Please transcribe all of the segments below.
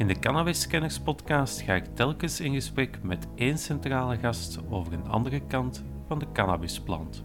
In de Cannabis Scanners podcast ga ik telkens in gesprek met één centrale gast over een andere kant van de cannabisplant.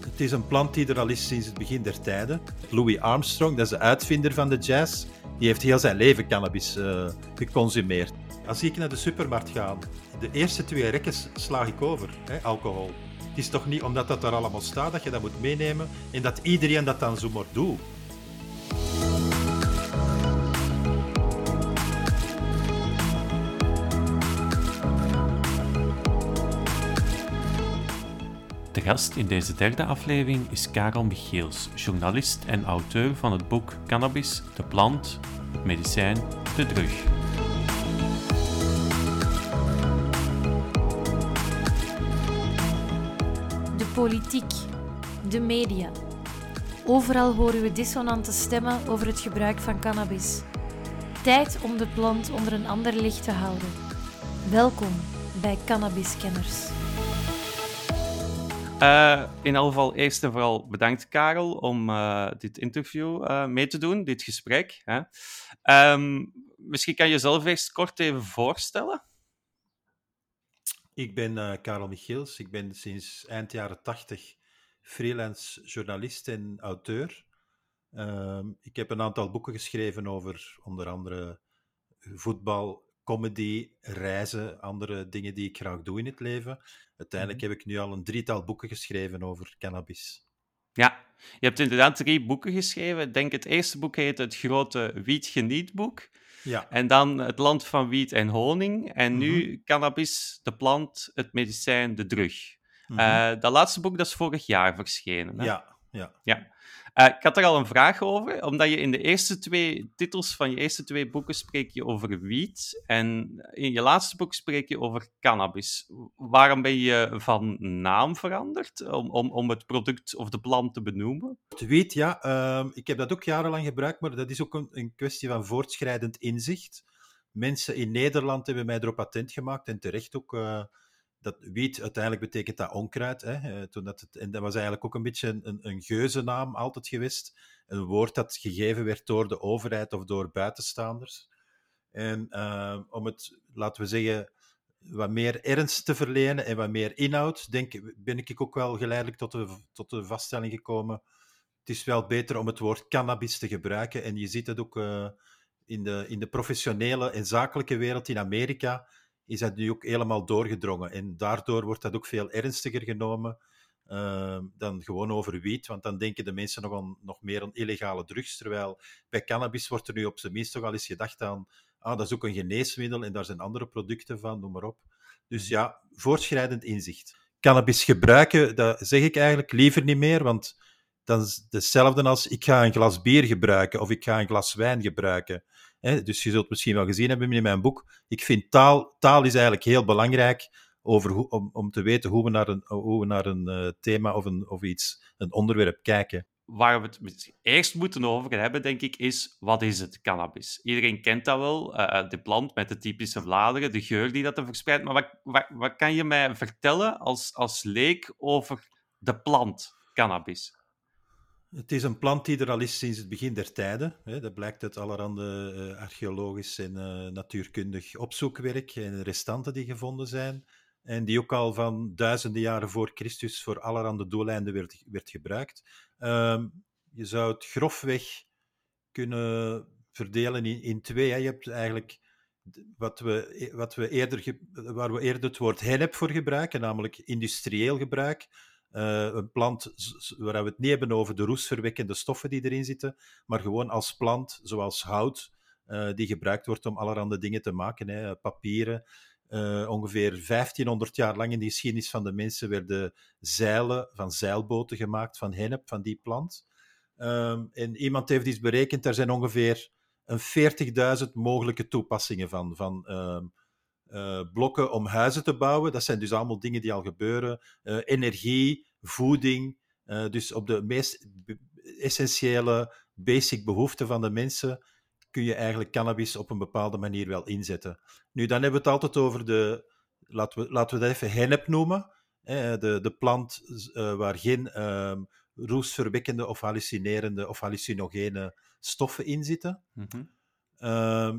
Het is een plant die er al is sinds het begin der tijden. Louis Armstrong, dat is de uitvinder van de jazz, die heeft heel zijn leven cannabis uh, geconsumeerd. Als ik naar de supermarkt ga, de eerste twee rekken sla ik over, hè, alcohol. Het is toch niet omdat dat daar allemaal staat dat je dat moet meenemen en dat iedereen dat dan zo maar doet. De gast in deze derde aflevering is Karel Michiels, journalist en auteur van het boek Cannabis, de plant, het medicijn, de drug. Politiek, de media. Overal horen we dissonante stemmen over het gebruik van cannabis. Tijd om de plant onder een ander licht te houden. Welkom bij Cannabiskenners. Uh, in elk geval, eerst en vooral bedankt Karel om uh, dit interview uh, mee te doen, dit gesprek. Hè. Um, misschien kan je jezelf eerst kort even voorstellen. Ik ben Karel Michiels. Ik ben sinds eind jaren tachtig freelance journalist en auteur. Ehm, ik heb een aantal boeken geschreven over onder andere voetbal, comedy, reizen, andere dingen die ik graag doe in het leven. Uiteindelijk heb ik nu al een drietal boeken geschreven over cannabis. Ja, je hebt inderdaad drie boeken geschreven. Ik denk het eerste boek heet Het Grote Wiet Genietboek. Ja. En dan Het Land van Wiet en Honing. En nu mm -hmm. Cannabis, de plant, het medicijn, de drug. Mm -hmm. uh, dat laatste boek dat is vorig jaar verschenen. Hè? Ja, ja. ja. Uh, ik had er al een vraag over, omdat je in de eerste twee titels van je eerste twee boeken spreek je over wiet en in je laatste boek spreek je over cannabis. Waarom ben je van naam veranderd om, om, om het product of de plant te benoemen? Het wiet, ja. Uh, ik heb dat ook jarenlang gebruikt, maar dat is ook een, kwestie van voortschrijdend inzicht. Mensen in Nederland hebben mij erop attent gemaakt en terecht ook... Uh, dat wiet, uiteindelijk betekent dat onkruid. Hè? Toen dat het, en dat was eigenlijk ook een beetje een, een, een geuzennaam altijd geweest. Een woord dat gegeven werd door de overheid of door buitenstaanders. En uh, om het, laten we zeggen, wat meer ernst te verlenen en wat meer inhoud, denk, ben ik ook wel geleidelijk tot de, tot de vaststelling gekomen. Het is wel beter om het woord cannabis te gebruiken. En je ziet het ook uh, in, de, in de professionele en zakelijke wereld in Amerika is dat nu ook helemaal doorgedrongen. En daardoor wordt dat ook veel ernstiger genomen uh, dan gewoon over wiet, want dan denken de mensen nog, aan, nog meer aan illegale drugs, terwijl bij cannabis wordt er nu op zijn minst toch al eens gedacht aan, ah, dat is ook een geneesmiddel en daar zijn andere producten van, noem maar op. Dus ja, voortschrijdend inzicht. Cannabis gebruiken, dat zeg ik eigenlijk liever niet meer, want dan is hetzelfde als ik ga een glas bier gebruiken of ik ga een glas wijn gebruiken. Dus je zult misschien wel gezien hebben in mijn boek. Ik vind taal, taal is eigenlijk heel belangrijk over om, om te weten hoe we naar een, naar een uh, thema of, een, of iets, een onderwerp kijken. Waar we het eerst moeten over hebben, denk ik, is wat is het cannabis? Iedereen kent dat wel, uh, de plant met de typische bladeren, de geur die dat er verspreidt. Maar wat, wat, wat kan je mij vertellen als, als leek over de plant cannabis? Het is een plant die er al is sinds het begin der tijden. Dat blijkt uit allerhande uh, archeologisch en uh, natuurkundig opzoekwerk en restanten die gevonden zijn. En die ook al van duizenden jaren voor Christus voor allerhande doeleinden werd, werd gebruikt. Uh, je zou het grofweg kunnen verdelen in, in twee. Je hebt eigenlijk wat we, wat we eerder, waar we eerder het woord hennep voor gebruiken, namelijk industrieel gebruik. Uh, een plant waar we het niet hebben over de roestverwekkende stoffen die erin zitten, maar gewoon als plant, zoals hout, uh, die gebruikt wordt om allerhande dingen te maken, hè, papieren. Uh, ongeveer 1500 jaar lang in de geschiedenis van de mensen werden zeilen van zeilboten gemaakt van hennep, van die plant. Um, en iemand heeft iets berekend, er zijn ongeveer een 40.000 mogelijke toepassingen van. van uh, blokken om huizen te bouwen. Dat zijn dus allemaal dingen die al gebeuren. Uh, energie, voeding. Uh, dus op de meest essentiële basic behoeften van de mensen kun je eigenlijk cannabis op een bepaalde manier wel inzetten. Nu, dan hebben we het altijd over de, laten, we, laten we dat even hennep noemen. De, de plant waar geen uh, roestverwekkende of hallucinerende of hallucinogene stoffen in zitten. Mm.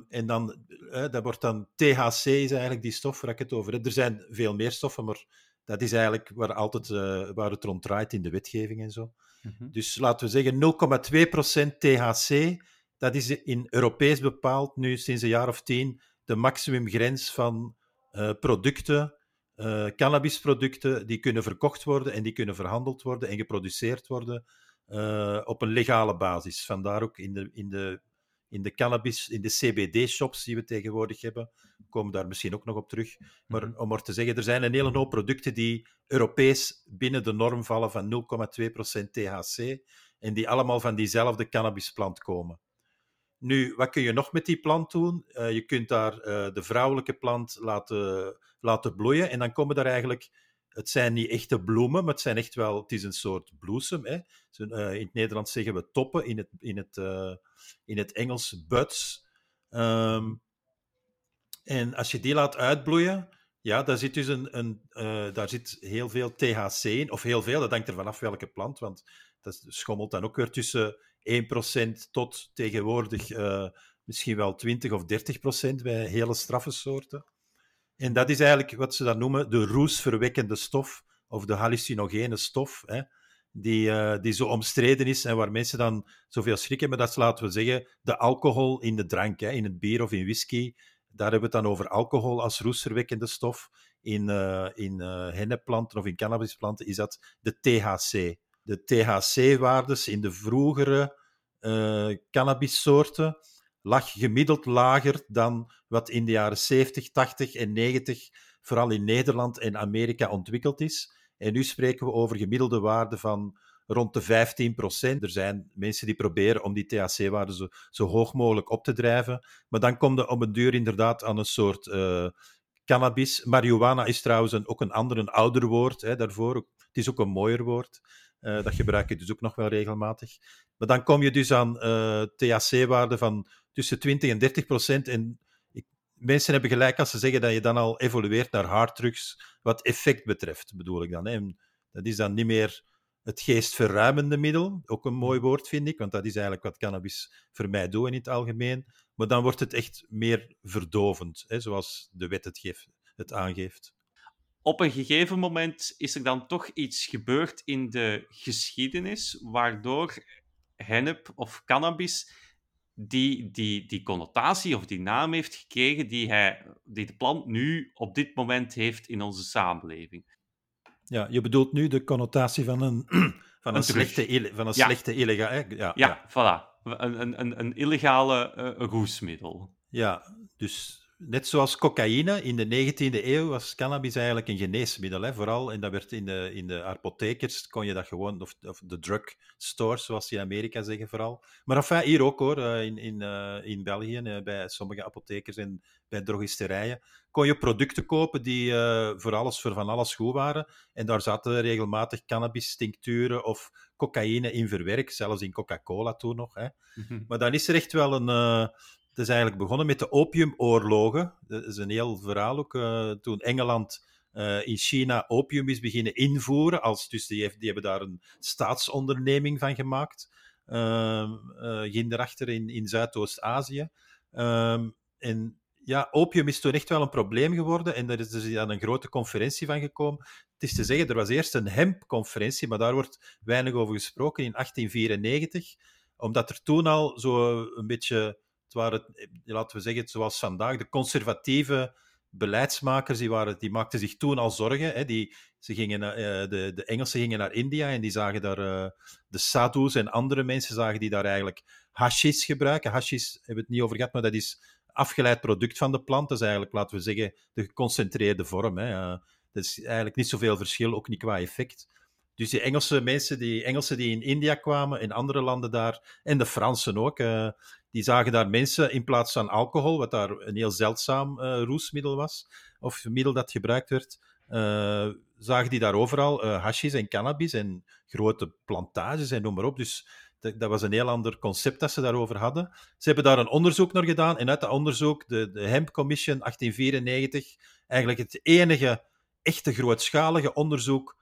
En dan, uh, dat wordt dan THC, is eigenlijk die stof waar ik het over heb. Er zijn veel meer stoffen, maar dat is eigenlijk waar, altijd, uh, waar het rond draait in de wetgeving en zo. Mm -hmm. Dus laten we zeggen 0,2% THC. Dat is in Europees bepaald nu sinds een jaar of tien de maximumgrens van uh, producten, uh, cannabisproducten, die kunnen verkocht worden en die kunnen verhandeld worden en geproduceerd worden op een legale basis. Vandaar ook in de, in de, in de cannabis, in de CBD-shops die we tegenwoordig hebben, komen daar misschien ook nog op terug. Maar om maar te zeggen, er zijn een hele hoop producten die Europees binnen de norm vallen van 0,2% THC en die allemaal van diezelfde cannabisplant komen. Nu, wat kun je nog met die plant doen? Uh, je kunt daar uh, de vrouwelijke plant laten, laten bloeien en dan komen daar eigenlijk... Het zijn niet echte bloemen, maar het zijn echt wel... Het is een soort bloesem. Hè? Uh, in het Nederlands zeggen we toppen, in het, in het, in het Engels buds. Um, en als je die laat uitbloeien, ja, daar zit dus een, een daar zit heel veel THC in. Of heel veel, dat hangt er vanaf welke plant, want dat schommelt dan ook weer tussen 1% tot tegenwoordig misschien wel 20 of 30% bij hele straffe soorten. En dat is eigenlijk wat ze dan noemen de roesverwekkende stof, of de hallucinogene stof, hè, die, uh, die zo omstreden is en waar mensen dan zoveel schrik hebben. Dat is, laten we zeggen, de alcohol in de drank, hè, in het bier of in whisky. Daar hebben we het dan over alcohol als roesverwekkende stof. In, uh, in uh, hennepplanten of in cannabisplanten is dat de THC de THC-waardes in de vroegere cannabissoorten lag gemiddeld lager dan wat in de jaren 70, 80 en 90 vooral in Nederland en Amerika ontwikkeld is. En nu spreken we over gemiddelde waarden van rond de 15% Er zijn mensen die proberen om die THC-waarden zo, zo, hoog mogelijk op te drijven. Maar dan komt er op een duur inderdaad aan een soort uh, cannabis. Marihuana is trouwens ook een ander, een ouder woord hè, daarvoor. Het is ook een mooier woord. Uh, dat gebruik je dus ook nog wel regelmatig. Maar dan kom je dus aan eh, THC-waarden van tussen 20 en 30 procent. En mensen hebben gelijk als ze zeggen dat je dan al evolueert naar harddrugs, wat effect betreft, bedoel ik dan. Hè. Dat is dan niet meer het geestverruimende middel, ook een mooi woord vind ik, want dat is eigenlijk wat cannabis voor mij doet in het algemeen. Maar dan wordt het echt meer verdovend, hè, zoals de wet het, geeft, het aangeeft op een gegeven moment is er dan toch iets gebeurd in de geschiedenis, waardoor hennep of cannabis die, die, die connotatie of die naam heeft gekregen die, hij, die de plant nu op dit moment heeft in onze samenleving. Ja, je bedoelt nu de connotatie van een, van een, slechte, van een ja. slechte illegale... Ja, ja, ja, voilà. Een, een, een illegale uh, roesmiddel. Ja, dus net zoals cocaïne in de 19e eeuw was cannabis eigenlijk een geneesmiddel. Hè, vooral, en dat werd in de, in de apothekers, kon je dat gewoon, of, of de drugstores, zoals ze in Amerika zeggen vooral. Maar enfin, hier ook hoor, eh, in, in, uh, in België, uh, bij sommige apothekers en bij drogisterijen, kon je producten kopen die voor alles, voor van alles goed waren. En daar zaten regelmatig cannabis-tincturen of cocaïne in verwerkt, zelfs in Coca-Cola toen nog. Hè. Mhm. Maar dan is er echt wel een het is eigenlijk begonnen met de opiumoorlogen. Dat is een heel verhaal ook. Uh, toen Engeland uh, in China opium is beginnen invoeren. Als, dus die, hebben daar een staatsonderneming van gemaakt. Uh, ging erachter in, in Zuidoost-Azië. Ehm, en ja, opium is toen echt wel een probleem geworden. En er is dus dan een grote conferentie van gekomen. Het is te zeggen, er was eerst een hempconferentie, maar daar wordt weinig over gesproken in 1894. Omdat er toen al zo een beetje waren, laten we zeggen, zoals vandaag, de conservatieve beleidsmakers, die, waren, die maakten zich toen al zorgen. Hè, die, ze gingen, uh, de, de Engelsen gingen naar India en die zagen daar, uh, de sadhus en andere mensen zagen die daar eigenlijk hashis gebruiken. Hashis hebben we het niet over gehad, maar dat is afgeleid product van de plant. Dat is eigenlijk, laten we zeggen, de geconcentreerde vorm. Hè. Dat is eigenlijk niet zoveel verschil, ook niet qua effect. Dus die Engelse mensen, die Engelsen die in India kwamen, in andere landen daar, en de Fransen ook, die zagen daar mensen in plaats van alcohol, wat daar een heel zeldzaam uh, roesmiddel was, of middel dat gebruikt werd, uh, zagen die daar overal uh, hashis en cannabis en grote plantages en noem maar op. Dus Dat, dat was een heel ander concept dat ze daarover hadden. Ze hebben daar een onderzoek naar gedaan. En uit dat onderzoek, de, de Hemp Commission 1894, eigenlijk het enige echte grootschalige onderzoek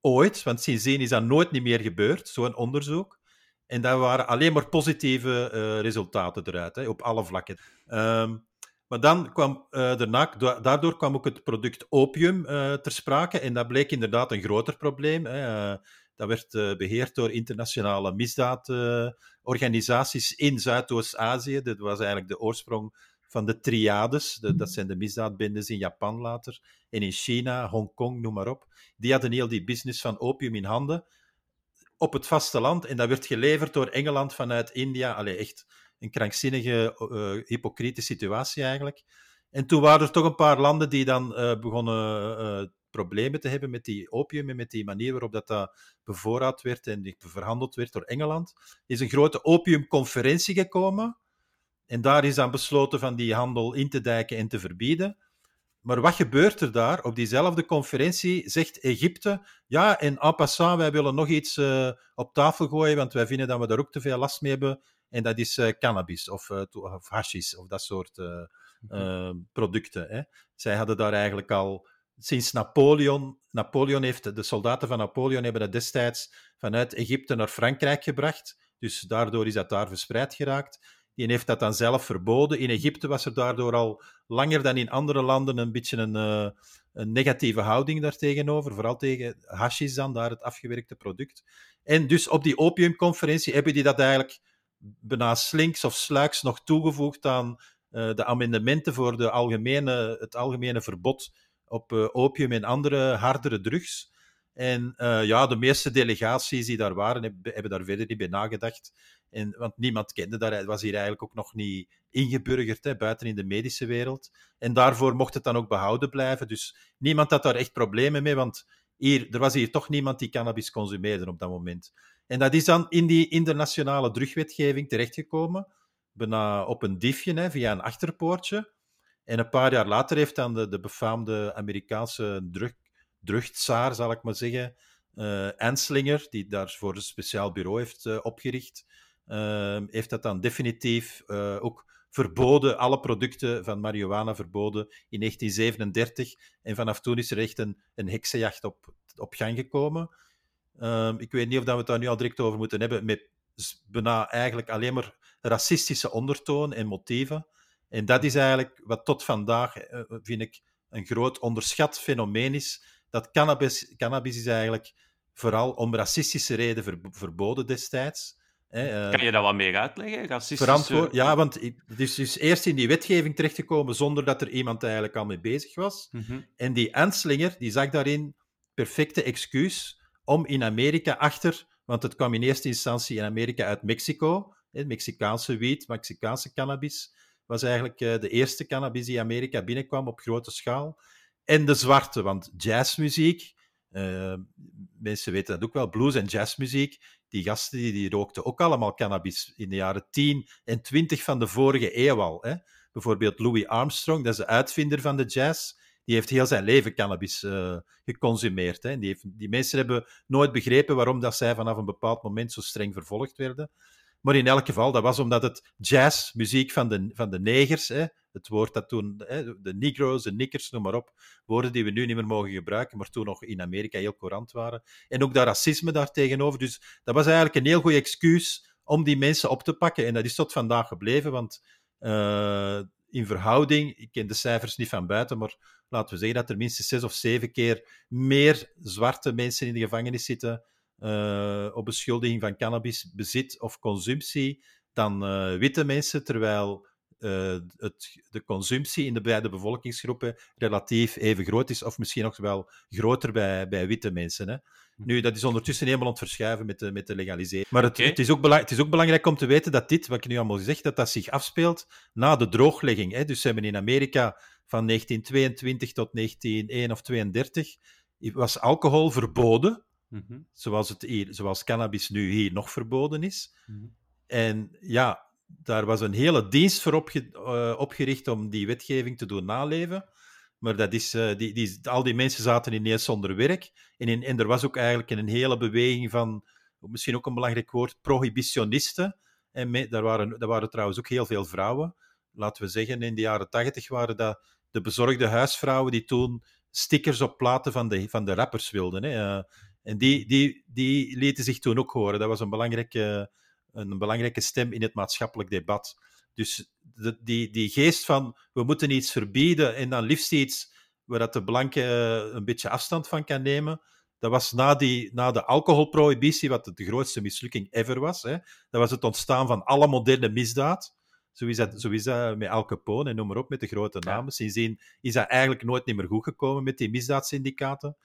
ooit. Want sindsdien is dat nooit niet meer gebeurd, zo'n onderzoek. En daar waren alleen maar positieve uh, resultaten eruit, hè, op alle vlakken. Um, maar dan kwam uh, daarna, daardoor kwam ook het product opium uh, ter sprake. En dat bleek inderdaad een groter probleem. Hè. Dat werd beheerd door internationale misdaadorganisaties in Zuidoost-Azië. Dat was eigenlijk de oorsprong van de triades. De, dat zijn de misdaadbendes in Japan later. En in China, Hongkong, noem maar op. Die hadden heel die business van opium in handen. Op het vasteland. En dat werd geleverd door Engeland vanuit India. Allee, echt een krankzinnige, uh, hypocriete situatie eigenlijk. En toen waren er toch een paar landen die dan uh, begonnen problemen te hebben met die opium en met die manier waarop dat, dat bevoorraad werd en verhandeld werd door Engeland. Er is een grote opiumconferentie gekomen. En daar is dan besloten van die handel in te dijken en te verbieden. Maar wat gebeurt er daar? Op diezelfde conferentie zegt Egypte: Ja, en en passant, wij willen nog iets uh, op tafel gooien, want wij vinden dat we daar ook te veel last mee hebben. En dat is uh, cannabis of, uh, of hashish of dat soort uh, producten. Hè. Zij hadden daar eigenlijk al sinds Napoleon. Napoleon heeft, de soldaten van Napoleon hebben dat destijds vanuit Egypte naar Frankrijk gebracht. Dus daardoor is dat daar verspreid geraakt. Die heeft dat dan zelf verboden. In Egypte was er daardoor al langer dan in andere landen een beetje een, een negatieve houding daartegenover. Vooral tegen hashish dan, daar het afgewerkte product. En dus op die opiumconferentie hebben die dat eigenlijk bijna slinks of sluiks nog toegevoegd aan uh, de amendementen voor de algemene, het algemene verbod op uh, opium en andere hardere drugs. En ja, de meeste delegaties die daar waren, hebben daar verder niet bij nagedacht. En, want niemand kende dat. Het was hier eigenlijk ook nog niet ingeburgerd, hè, buiten in de medische wereld. En daarvoor mocht het dan ook behouden blijven. Dus niemand had daar echt problemen mee, want hier, er was hier toch niemand die cannabis consumeerde op dat moment. En dat is dan in die internationale drugwetgeving terechtgekomen, bijna op een diefje, hè, via een achterpoortje. En een paar jaar later heeft dan de, de befaamde Amerikaanse drug, drugtsaar, zal ik maar zeggen, uh, Anslinger, die daarvoor een speciaal bureau heeft uh, opgericht, heeft dat dan definitief ook verboden, alle producten van marihuana verboden in 1937. En vanaf toen is er echt een, een heksenjacht op, op gang gekomen. Um, ik weet niet of dat we het daar nu al direct over moeten hebben, met bijna eigenlijk alleen maar racistische ondertoon en motieven. En dat is eigenlijk wat tot vandaag, uh, vind ik, een groot onderschat fenomeen is. Dat cannabis, cannabis is eigenlijk vooral om racistische redenen ver, verboden destijds. Hè, uh, kan je dat wat meer uitleggen? Racistische... Ja, want het is dus eerst in die wetgeving terechtgekomen zonder dat er iemand eigenlijk al mee bezig was. Mm -hmm. En die Anslinger, die zag daarin perfecte excuus om in Amerika achter, want het kwam in eerste instantie in Amerika uit Mexico, hè, Mexicaanse wiet, Mexicaanse cannabis, was eigenlijk uh, de eerste cannabis die Amerika binnenkwam op grote schaal. En de zwarte, want jazzmuziek, uh, mensen weten dat ook wel, blues en jazzmuziek, die gasten die, die rookten ook allemaal cannabis in de jaren 10 en 20 van de vorige eeuw al. Hè. Bijvoorbeeld Louis Armstrong, dat is de uitvinder van de jazz die heeft heel zijn leven cannabis uh, geconsumeerd. Hè. Die, heeft, die mensen hebben nooit begrepen waarom dat zij vanaf een bepaald moment zo streng vervolgd werden. Maar in elk geval, dat was omdat het jazz, muziek van de, van de negers, hè, het woord dat toen, hè, de negroes, de nikkers, noem maar op, woorden die we nu niet meer mogen gebruiken, maar toen nog in Amerika heel courant waren. En ook dat racisme daar tegenover. Dus dat was eigenlijk een heel goed excuus om die mensen op te pakken. En dat is tot vandaag gebleven, want uh, in verhouding, ik ken de cijfers niet van buiten, maar laten we zeggen dat er minstens zes of zeven keer meer zwarte mensen in de gevangenis zitten uh, op beschuldiging van cannabisbezit of consumptie dan uh, witte mensen, terwijl uh, het, de consumptie in de beide bevolkingsgroepen relatief even groot is, of misschien nog wel groter bij, bij witte mensen. Hè. Hm. Nu, dat is ondertussen helemaal aan het verschuiven met de, met de legalisering. Maar het, okay. het, is ook het is ook belangrijk om te weten dat dit, wat ik nu allemaal zeg, dat dat zich afspeelt na de drooglegging. Hè. Dus ze hebben in Amerika van 1922 tot 1931 of 32 was alcohol verboden, mm -hmm. zoals, het hier, zoals cannabis nu hier nog verboden is. Mm -hmm. En ja, daar was een hele dienst voor uh, opgericht om die wetgeving te doen naleven. Maar dat is, uh, die, die, al die mensen zaten ineens zonder werk. En, in, en er was ook eigenlijk een hele beweging van misschien ook een belangrijk woord, prohibitionisten. En mee, daar, waren, daar waren trouwens ook heel veel vrouwen. Laten we zeggen, in de jaren tachtig waren dat de bezorgde huisvrouwen die toen stickers op platen van de, van de rappers wilden. Hè. en die, die, die lieten zich toen ook horen. Dat was een belangrijke, een belangrijke stem in het maatschappelijk debat. Dus de, die, die geest van we moeten iets verbieden en dan liefst iets waar dat de blanke eh, een beetje afstand van kan nemen. Dat was na, die, na de alcoholprohibitie, wat de grootste mislukking ever was. Hè. Dat was het ontstaan van alle moderne misdaad. Zo is, dat, zo is dat met Al Capone en noem maar op, met de grote namen. Ja. Sindsdien is dat eigenlijk nooit meer goed gekomen met die misdaadsyndicaten.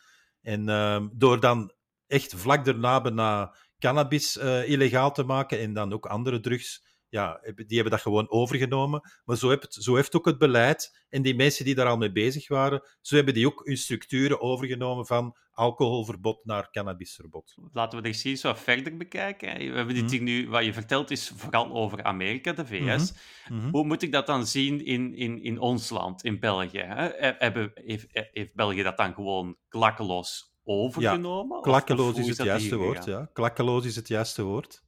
En uh, door dan echt vlak daarna bijna cannabis uh, illegaal te maken en dan ook andere drugs ja, die hebben dat gewoon overgenomen. Maar zo, heeft, zo heeft ook het beleid en die mensen die daar al mee bezig waren, zo hebben die ook hun structuren overgenomen van alcoholverbod naar cannabisverbod. Laten we de geschiedenis wat verder bekijken. We hebben dit mhm. hier nu, wat je vertelt is vooral over Amerika, de VS. Mhm. Mhm. Hoe moet ik dat dan zien in, in, in ons land, in België? Hè? Hebben, heeft, heeft België dat dan gewoon klakkeloos overgenomen? Ja, klakkeloos is, is het juiste woord. Ja. Klakkeloos is het juiste woord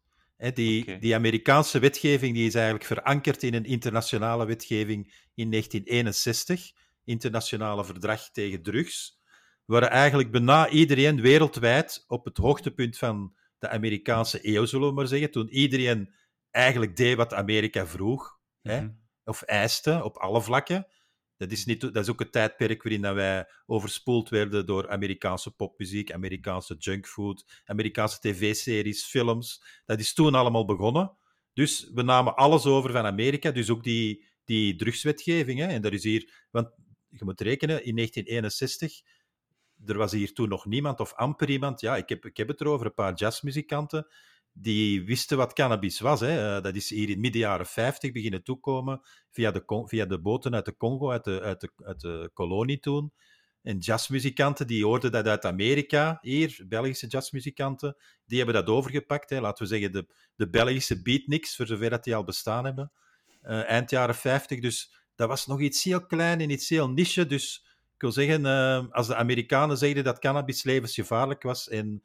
die, die Amerikaanse wetgeving die is eigenlijk verankerd in een internationale wetgeving in 1961, internationale verdrag tegen drugs, waar eigenlijk bijna iedereen wereldwijd op het hoogtepunt van de Amerikaanse eeuw, zullen we maar zeggen, toen iedereen eigenlijk deed wat Amerika vroeg, mhm. of eiste op alle vlakken, dat is, niet, dat is ook het tijdperk waarin dat wij overspoeld werden door Amerikaanse popmuziek, Amerikaanse junkfood, Amerikaanse tv-series, films. Dat is toen allemaal begonnen. Dus we namen alles over van Amerika, dus ook die, die drugswetgeving. Hè. En dat is hier, want je moet rekenen, in 1961, er was hier toen nog niemand of amper iemand. Ja, ik heb, ik heb het erover, een paar jazzmuzikanten die wisten wat cannabis was. Hè. Eh, dat is hier in midden jaren 50 beginnen toekomen via de, via de boten uit de Congo, uit de, uit de, uit de kolonie toen. En jazzmuzikanten, die hoorden dat uit Amerika, hier, Belgische jazzmuzikanten, die hebben dat overgepakt. Hè. Laten we zeggen, de, de Belgische beatniks, voor zover dat die al bestaan hebben. Uh, eind jaren 50, dus dat was nog iets heel klein en iets heel niche. Dus ik wil zeggen, uh, als de Amerikanen zeiden dat cannabis levensgevaarlijk was en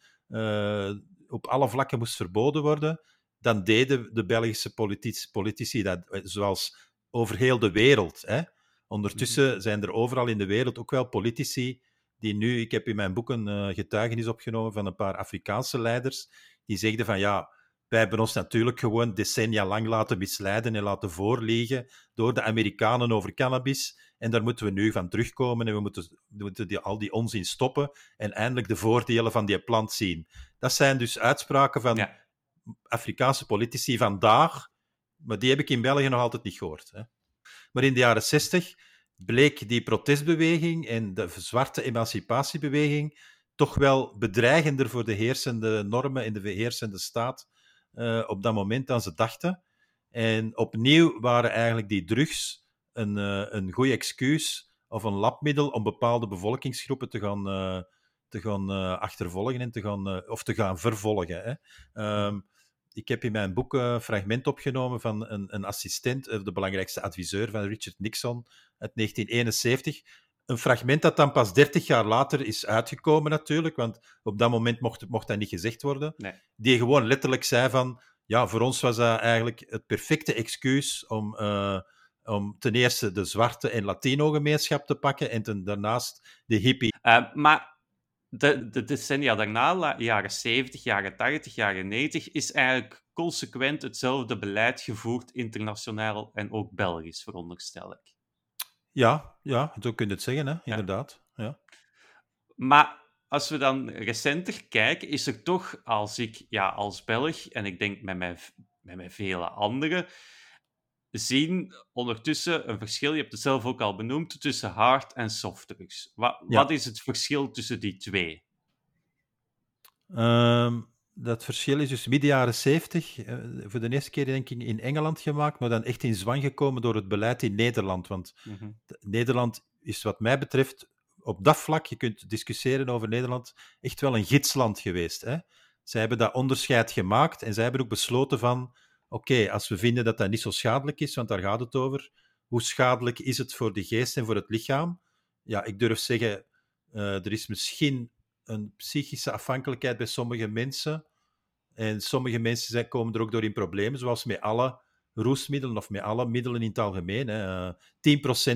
op alle vlakken moest verboden worden, dan deden de Belgische politici, politici dat, eh, zoals over heel de wereld. Hè. Ondertussen mhm. zijn er overal in de wereld ook wel politici die nu, ik heb in mijn boek een uh, getuigenis opgenomen van een paar Afrikaanse leiders, die zegden van ja, wij hebben ons natuurlijk gewoon decennia lang laten misleiden en laten voorliegen door de Amerikanen over cannabis. En daar moeten we nu van terugkomen en we moeten, we moeten die, al die onzin stoppen en eindelijk de voordelen van die plant zien. Dat zijn dus uitspraken van Afrikaanse politici vandaag, maar die heb ik in België nog altijd niet gehoord. Hè. Maar in de jaren zestig bleek die protestbeweging en de zwarte emancipatiebeweging toch wel bedreigender voor de heersende normen in de heersende staat uh, op dat moment dan ze dachten. En opnieuw waren eigenlijk die drugs een, uh, een goed excuus of een labmiddel om bepaalde bevolkingsgroepen te gaan, uh, te gaan achtervolgen en te gaan, of te gaan vervolgen. Hè. Um, ik heb in mijn boek een fragment opgenomen van een, een assistent, de belangrijkste adviseur van Richard Nixon uit 1971 een fragment dat dan pas 30 jaar later is uitgekomen, natuurlijk, want op dat moment mocht, mocht dat niet gezegd worden. Nee. Die gewoon letterlijk zei van, ja, voor ons was dat eigenlijk het perfecte excuus om, uh, om ten eerste de zwarte en Latino-gemeenschap te pakken en ten, daarnaast de hippie. Uh, maar de, de decennia daarna, jaren 70, jaren 80, jaren 90, is eigenlijk consequent hetzelfde beleid gevoerd, internationaal en ook Belgisch, veronderstel ik. Ja, ja, zo kun je het zeggen, hè? inderdaad. Ja. Maar als we dan recenter kijken, is er toch, als ik ja, als Belg, en ik denk met mij, met mij vele anderen, zien ondertussen een verschil, je hebt het zelf ook al benoemd, tussen hard en soft drugs. Wat, wat is het verschil tussen die twee? Um, dat verschil is dus midden jaren 70, eh, voor de eerste keer denk ik in Engeland gemaakt, maar dan echt in zwang gekomen door het beleid in Nederland. Want mhm. Nederland is wat mij betreft op dat vlak, je kunt discussiëren over Nederland, echt wel een gidsland geweest. Hè? Zij hebben dat onderscheid gemaakt en zij hebben ook besloten van, oké, als we vinden dat dat niet zo schadelijk is, want daar gaat het over, hoe schadelijk is het voor de geest en voor het lichaam? Ja, ik durf zeggen, uh, er is misschien een psychische afhankelijkheid bij sommige mensen. En sommige mensen zijn, komen er ook door in problemen, zoals met alle roesmiddelen of met alle middelen in het algemeen. Hè. 10%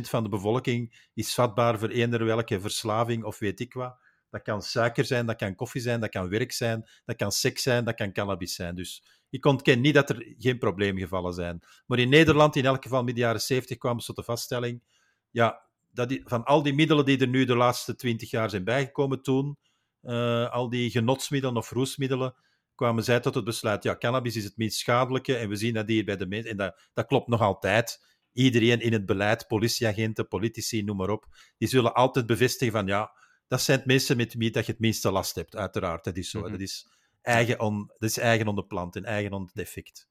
van de bevolking is vatbaar voor eender welke verslaving of weet ik wat. Dat kan suiker zijn, dat kan koffie zijn, dat kan werk zijn, dat kan seks zijn, dat kan cannabis zijn. Dus ik ontken niet dat er geen probleemgevallen zijn. Maar in Nederland, in elk geval midden jaren 70, kwamen ze tot de vaststelling ja, dat die, van al die middelen die er nu de laatste twintig jaar zijn bijgekomen toen, uh, al die genotsmiddelen of roesmiddelen, kwamen zij tot het besluit, ja, cannabis is het minst schadelijke en we zien dat hier bij de mensen, en dat, dat klopt nog altijd. Iedereen in het beleid, politieagenten, politici, noem maar op, die zullen altijd bevestigen van, ja, dat zijn het mensen met wie dat je het minste last hebt, uiteraard. Dat is zo. Mhm. Dat is eigen, on, dat is eigen de plant en eigen on het effect.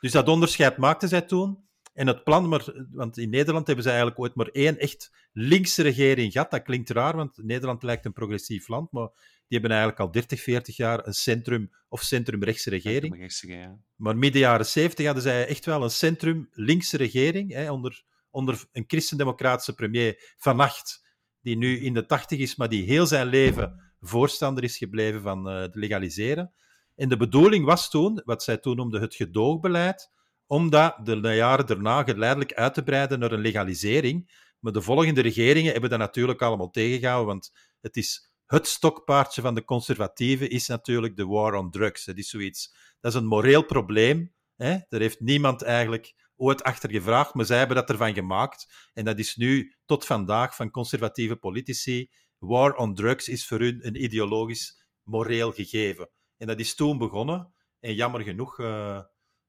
Dus dat onderscheid maakten zij toen. En het plan, maar, want in Nederland hebben ze eigenlijk ooit maar één echt linkse regering gehad. Dat klinkt raar, want Nederland lijkt een progressief land, maar die hebben eigenlijk al 30, 40 jaar een centrum- of centrumrechtse regering. ja. Maar midden jaren 70 hadden zij echt wel een centrum-linkse regering, hè, onder, onder een christendemocratische premier Van Acht, die nu in de 80 is, maar die heel zijn leven voorstander is gebleven van het legaliseren. En de bedoeling was toen, wat zij toen noemden het gedoogbeleid, om dat de jaren daarna geleidelijk uit te breiden naar een legalisering. Maar de volgende regeringen hebben dat natuurlijk allemaal tegengehouden, want het is het stokpaardje van de conservatieven is natuurlijk de war on drugs. Het is zoiets, dat is een moreel probleem. Hè? Daar heeft niemand eigenlijk ooit achter gevraagd, maar zij hebben dat ervan gemaakt. En dat is nu tot vandaag van conservatieve politici. War on drugs is voor hun een ideologisch, moreel gegeven. En dat is toen begonnen. En jammer genoeg uh,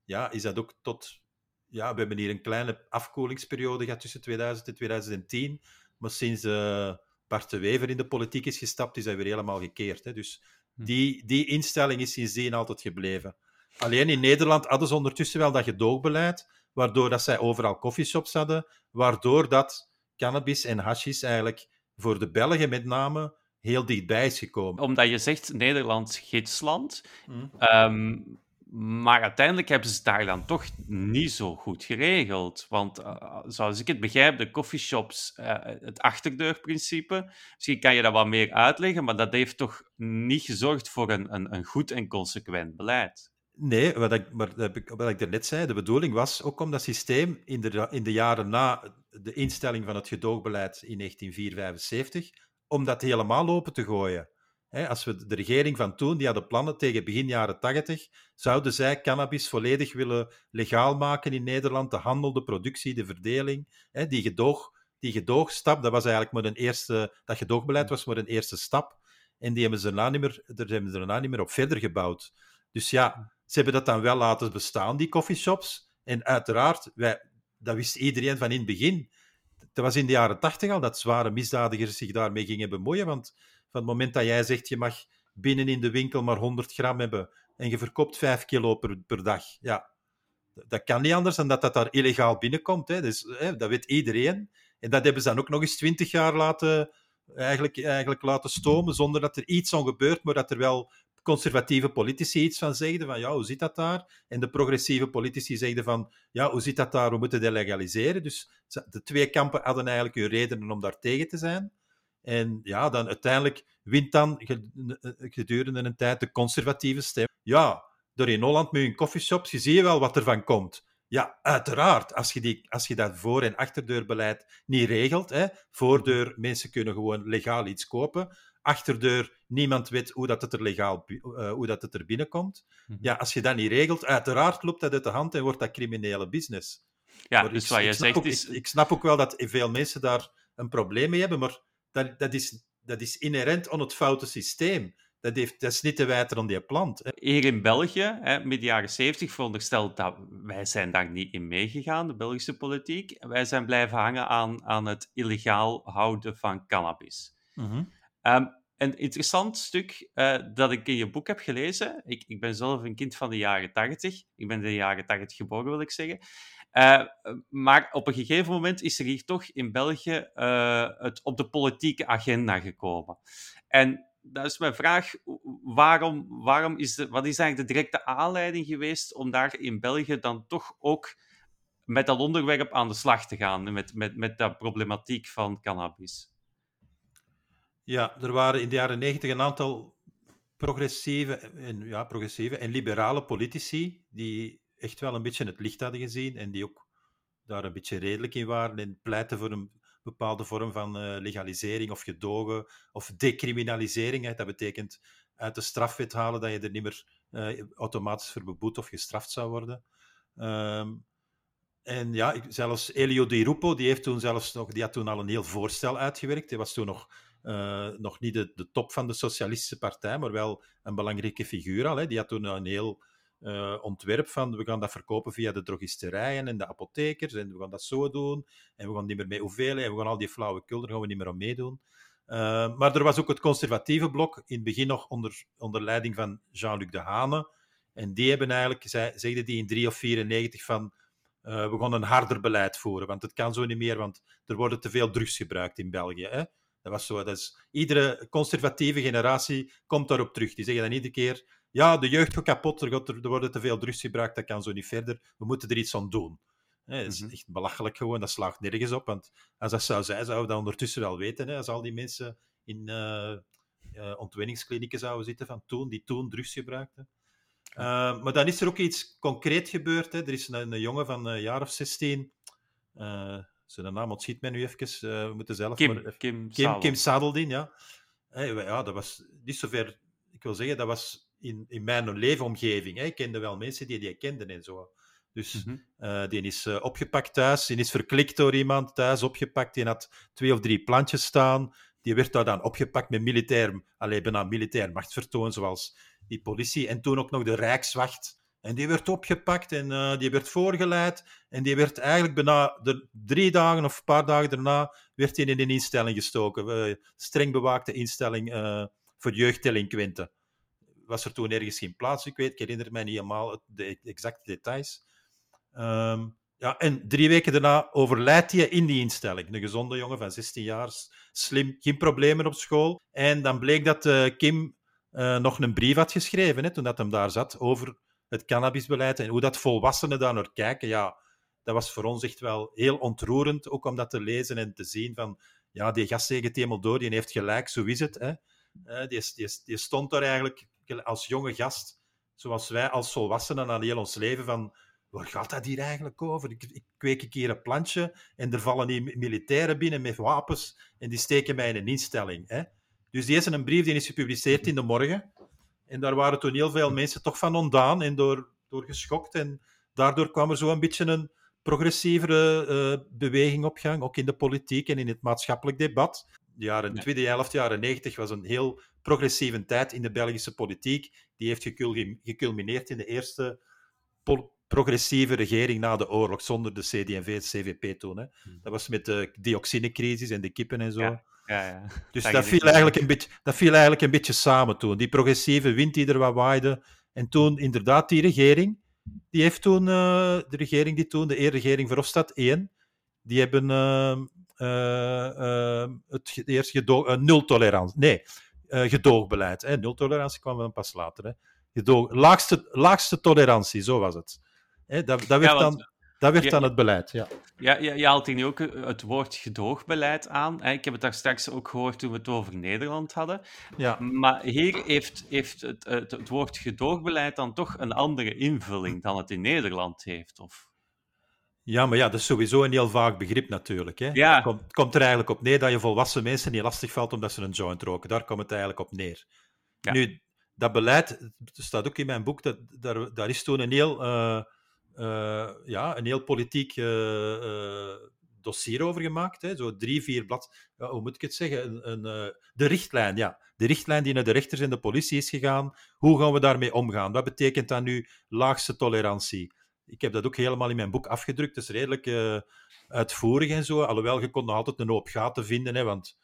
ja, is dat ook tot. Ja, we hebben hier een kleine afkoelingsperiode gehad tussen 2000 en 2010. Maar sinds uh, Bart de Wever in de politiek is gestapt, is hij weer helemaal gekeerd. Hè. Dus hm. die, die instelling is sindsdien altijd gebleven. Alleen in Nederland hadden ze ondertussen wel dat gedoogbeleid, waardoor dat zij overal coffeeshops hadden, waardoor dat cannabis en hashis eigenlijk voor de Belgen met name heel dichtbij is gekomen. Omdat je zegt Nederland gidsland, mm. um, maar uiteindelijk hebben ze het daar dan toch niet zo goed geregeld. Want uh, zoals ik het begrijp, de coffeeshops, uh, het achterdeurprincipe, misschien kan je dat wat meer uitleggen, maar dat heeft toch niet gezorgd voor een, een, een goed en consequent beleid. Nee, wat ik, maar wat ik net zei, de bedoeling was ook om dat systeem in de, in de jaren na de instelling van het gedoogbeleid in 1975, om dat helemaal open te gooien. als we de regering van toen, die hadden plannen tegen begin jaren 80, zouden zij cannabis volledig willen legaal maken in Nederland, de handel, de productie, de verdeling, die, gedoog, die gedoogstap, dat was eigenlijk maar een eerste, dat gedoogbeleid was maar een eerste stap. En die hebben ze daarna niet meer, daar hebben ze daarna niet meer op verder gebouwd. Dus ja, ze hebben dat dan wel laten bestaan, die coffeeshops. En uiteraard, wij, dat wist iedereen van in het begin. Dat was in de jaren tachtig al dat zware misdadigers zich daarmee gingen bemoeien. Want van het moment dat jij zegt, je mag binnen in de winkel maar 100 gram hebben en je verkoopt 5 kilo per, per dag, ja, dat kan niet anders dan dat dat daar illegaal binnenkomt. Hè. Dus, hè, dat weet iedereen. En dat hebben ze dan ook nog eens 20 jaar laten, eigenlijk, eigenlijk laten stomen, zonder dat er iets aan gebeurt, maar dat er wel conservatieve politici iets van zegden, van ja, hoe zit dat daar? En de progressieve politici zegden van, ja, hoe zit dat daar? We moeten dat legaliseren. Dus de twee kampen hadden eigenlijk hun redenen om daar tegen te zijn. En ja, dan uiteindelijk wint dan gedurende een tijd de conservatieve stem. Ja, door in Holland met hun coffeeshops, je zie je wel wat er van komt. Ja, uiteraard. Als je, die, als je dat voor- en achterdeurbeleid niet regelt, hè, voordeur, mensen kunnen gewoon legaal iets kopen achterdeur, niemand weet hoe dat het er legaal uh, hoe dat het er binnenkomt. Mhm. Ja, als je dat niet regelt, uiteraard loopt dat uit de hand en wordt dat criminele business. Ja, dus ik, wat je zegt ook, is... Ik, snap ook wel dat veel mensen daar een probleem mee hebben, maar dat, dat, is, dat is inherent aan het foute systeem. Dat, heeft, dat is niet te wijten aan die plant. Hier in België, hè, midden jaren 70, verondersteld dat wij zijn daar niet in meegegaan, de Belgische politiek. Wij zijn blijven hangen aan, aan het illegaal houden van cannabis. Mm Um, een interessant stuk uh, dat ik in je boek heb gelezen. Ik, ik, ben zelf een kind van de jaren 80. Ik ben de jaren 80 geboren, wil ik zeggen. Uh, maar op een gegeven moment is er hier toch in België uh, het op de politieke agenda gekomen. En dat is mijn vraag: waarom, waarom is wat is eigenlijk de directe aanleiding geweest om daar in België dan toch ook met dat onderwerp aan de slag te gaan, met, met, met dat problematiek van cannabis? Ja, er waren in de jaren negentig een aantal progressieve en, ja, progressieve en liberale politici die echt wel een beetje het licht hadden gezien en die ook daar een beetje redelijk in waren en pleiten voor een bepaalde vorm van uh, legalisering of gedogen of decriminalisering. Hè. Dat betekent uit de strafwet halen dat je er niet meer uh, automatisch voor beboet of gestraft zou worden. Um, en ja, zelfs Elio Di Rupo, die, heeft toen zelfs nog, die had toen al een heel voorstel uitgewerkt. Hij was toen nog, uh, nog niet de, de, top van de Socialistische Partij, maar wel een belangrijke figuur al. Hè. Die had toen een heel uh, ontwerp van we gaan dat verkopen via de drogisterijen en de apothekers en we gaan dat zo doen en we gaan niet meer mee hoeveel en we gaan al die flauwekul, daar gaan we niet meer aan meedoen. Uh, maar er was ook het conservatieve blok, in het begin nog onder, onder leiding van Jean-Luc Dehane. En die hebben eigenlijk, zeiden die in 3 of 94 van we gaan een harder beleid voeren, want het kan zo niet meer, want er worden te veel drugs gebruikt in België. Hè? Dat was zo. Dat is, iedere conservatieve generatie komt daarop terug. Die zeggen dan iedere keer, ja, de jeugd gaat kapot, er, er worden te veel drugs gebruikt, dat kan zo niet verder, we moeten er iets aan doen. Dat is mhm. echt belachelijk gewoon, dat slaagt nergens op, want als dat zou zijn, zouden we dat ondertussen wel weten, hè, als al die mensen in uh, uh, ontwenningsklinieken zouden zitten van toen, die toen drugs gebruikten. Uh, maar dan is er ook iets concreet gebeurd. Hè. Er is een, een jongen van een jaar of 16. Uh, zijn naam ontschiet mij nu even. Uh, we moeten zelf Kim, maar, Kim, Kim, Kim ja. Hey, ja, dat was niet zover... Ik wil zeggen, dat was in, in mijn leefomgeving. Ik kende wel mensen die die kenden en zo. Dus mm -hmm. die is opgepakt thuis. Die is verklikt door iemand thuis, opgepakt. Die had twee of drie plantjes staan. Die werd daar dan opgepakt met militair... Alleen bijna militair machtsvertoon, zoals die politie. En toen ook nog de Rijkswacht. En die werd opgepakt en uh, die werd voorgeleid. En die werd eigenlijk bijna de, drie dagen of een paar dagen daarna werd hij in een instelling gestoken. Uh, streng bewaakte instelling uh, voor jeugddelinquenten. Was er toen ergens geen plaats? Ik weet, ik herinner mij niet helemaal de exacte details. Um, ja, en drie weken daarna overlijdt hij in die instelling. Een gezonde jongen van 16 jaar, slim, geen problemen op school. En dan bleek dat Kim nog een brief had geschreven, hè, toen dat hem daar zat, over het cannabisbeleid en hoe dat volwassenen daar naar kijken. Ja, dat was voor ons echt wel heel ontroerend, ook om dat te lezen en te zien van, ja, die gast het helemaal door, die heeft gelijk, zo is het. Hè. Uh, die, die, die stond daar eigenlijk als jonge gast, zoals wij als volwassenen aan heel ons leven, van, waar gaat dat hier eigenlijk over? Ik, ik kweek een keer een plantje en er vallen die militairen binnen met wapens en die steken mij in een instelling. Hè. Dus die is een brief die is gepubliceerd in de morgen. En daar waren toen heel veel mensen toch van ontdaan en door, door geschokt. En daardoor kwam er zo een beetje een progressievere uh, beweging op gang, ook in de politiek en in het maatschappelijk debat. De jaren, ja. tweede helft, jaren 90 was een heel progressieve tijd in de Belgische politiek. Die heeft geculmineerd in de eerste progressieve regering na de oorlog, zonder de CD&V en CVP toen. Hè. Hmm. Dat was met de dioxinecrisis en de kippen en zo. Ja. Ja, ja. Dus dat, viel eigenlijk een beetje, dat viel eigenlijk een beetje samen toen. Die progressieve wind die er wat waaide. En toen inderdaad die regering, die heeft toen, uh, de regering die toen, de regering Verhofstadt 1, die hebben uh, uh, het eerst gedoog, nul tolerantie, nee, gedoogbeleid. Hè. Nul tolerantie kwam dan pas later. Hè. Gedoog, laagste, laagste tolerantie, zo was het. Hè, dat, dat werd ja, want... dan dat werd dan het beleid, ja. Ja, je, je haalt hier nu ook het woord gedoogbeleid aan. Ik heb het daar straks ook gehoord toen we het over Nederland hadden. Ja. Maar hier heeft, heeft het, het, het woord gedoogbeleid dan toch een andere invulling dan het in Nederland heeft, of... Ja, maar ja, dat is sowieso een heel vaag begrip natuurlijk. Hè. Ja. Het komt, komt, er eigenlijk op neer dat je volwassen mensen niet lastig valt omdat ze een joint roken. Daar komt het eigenlijk op neer. Ja. Nu, dat beleid, dat staat ook in mijn boek, dat, daar, daar is toen een heel... Uh, ja, een heel politiek uh, uh, dossier over gemaakt. Hè. Zo drie, vier blad. Hoe moet ik het zeggen? Een, een, de richtlijn, ja. De richtlijn die naar de rechters en de politie is gegaan. Hoe gaan we daarmee omgaan? Wat betekent dat nu laagste tolerantie? Ik heb dat ook helemaal in mijn boek afgedrukt. Het is redelijk uitvoerig en zo. Alhoewel, je kon nog altijd een hoop gaten vinden. Hè, want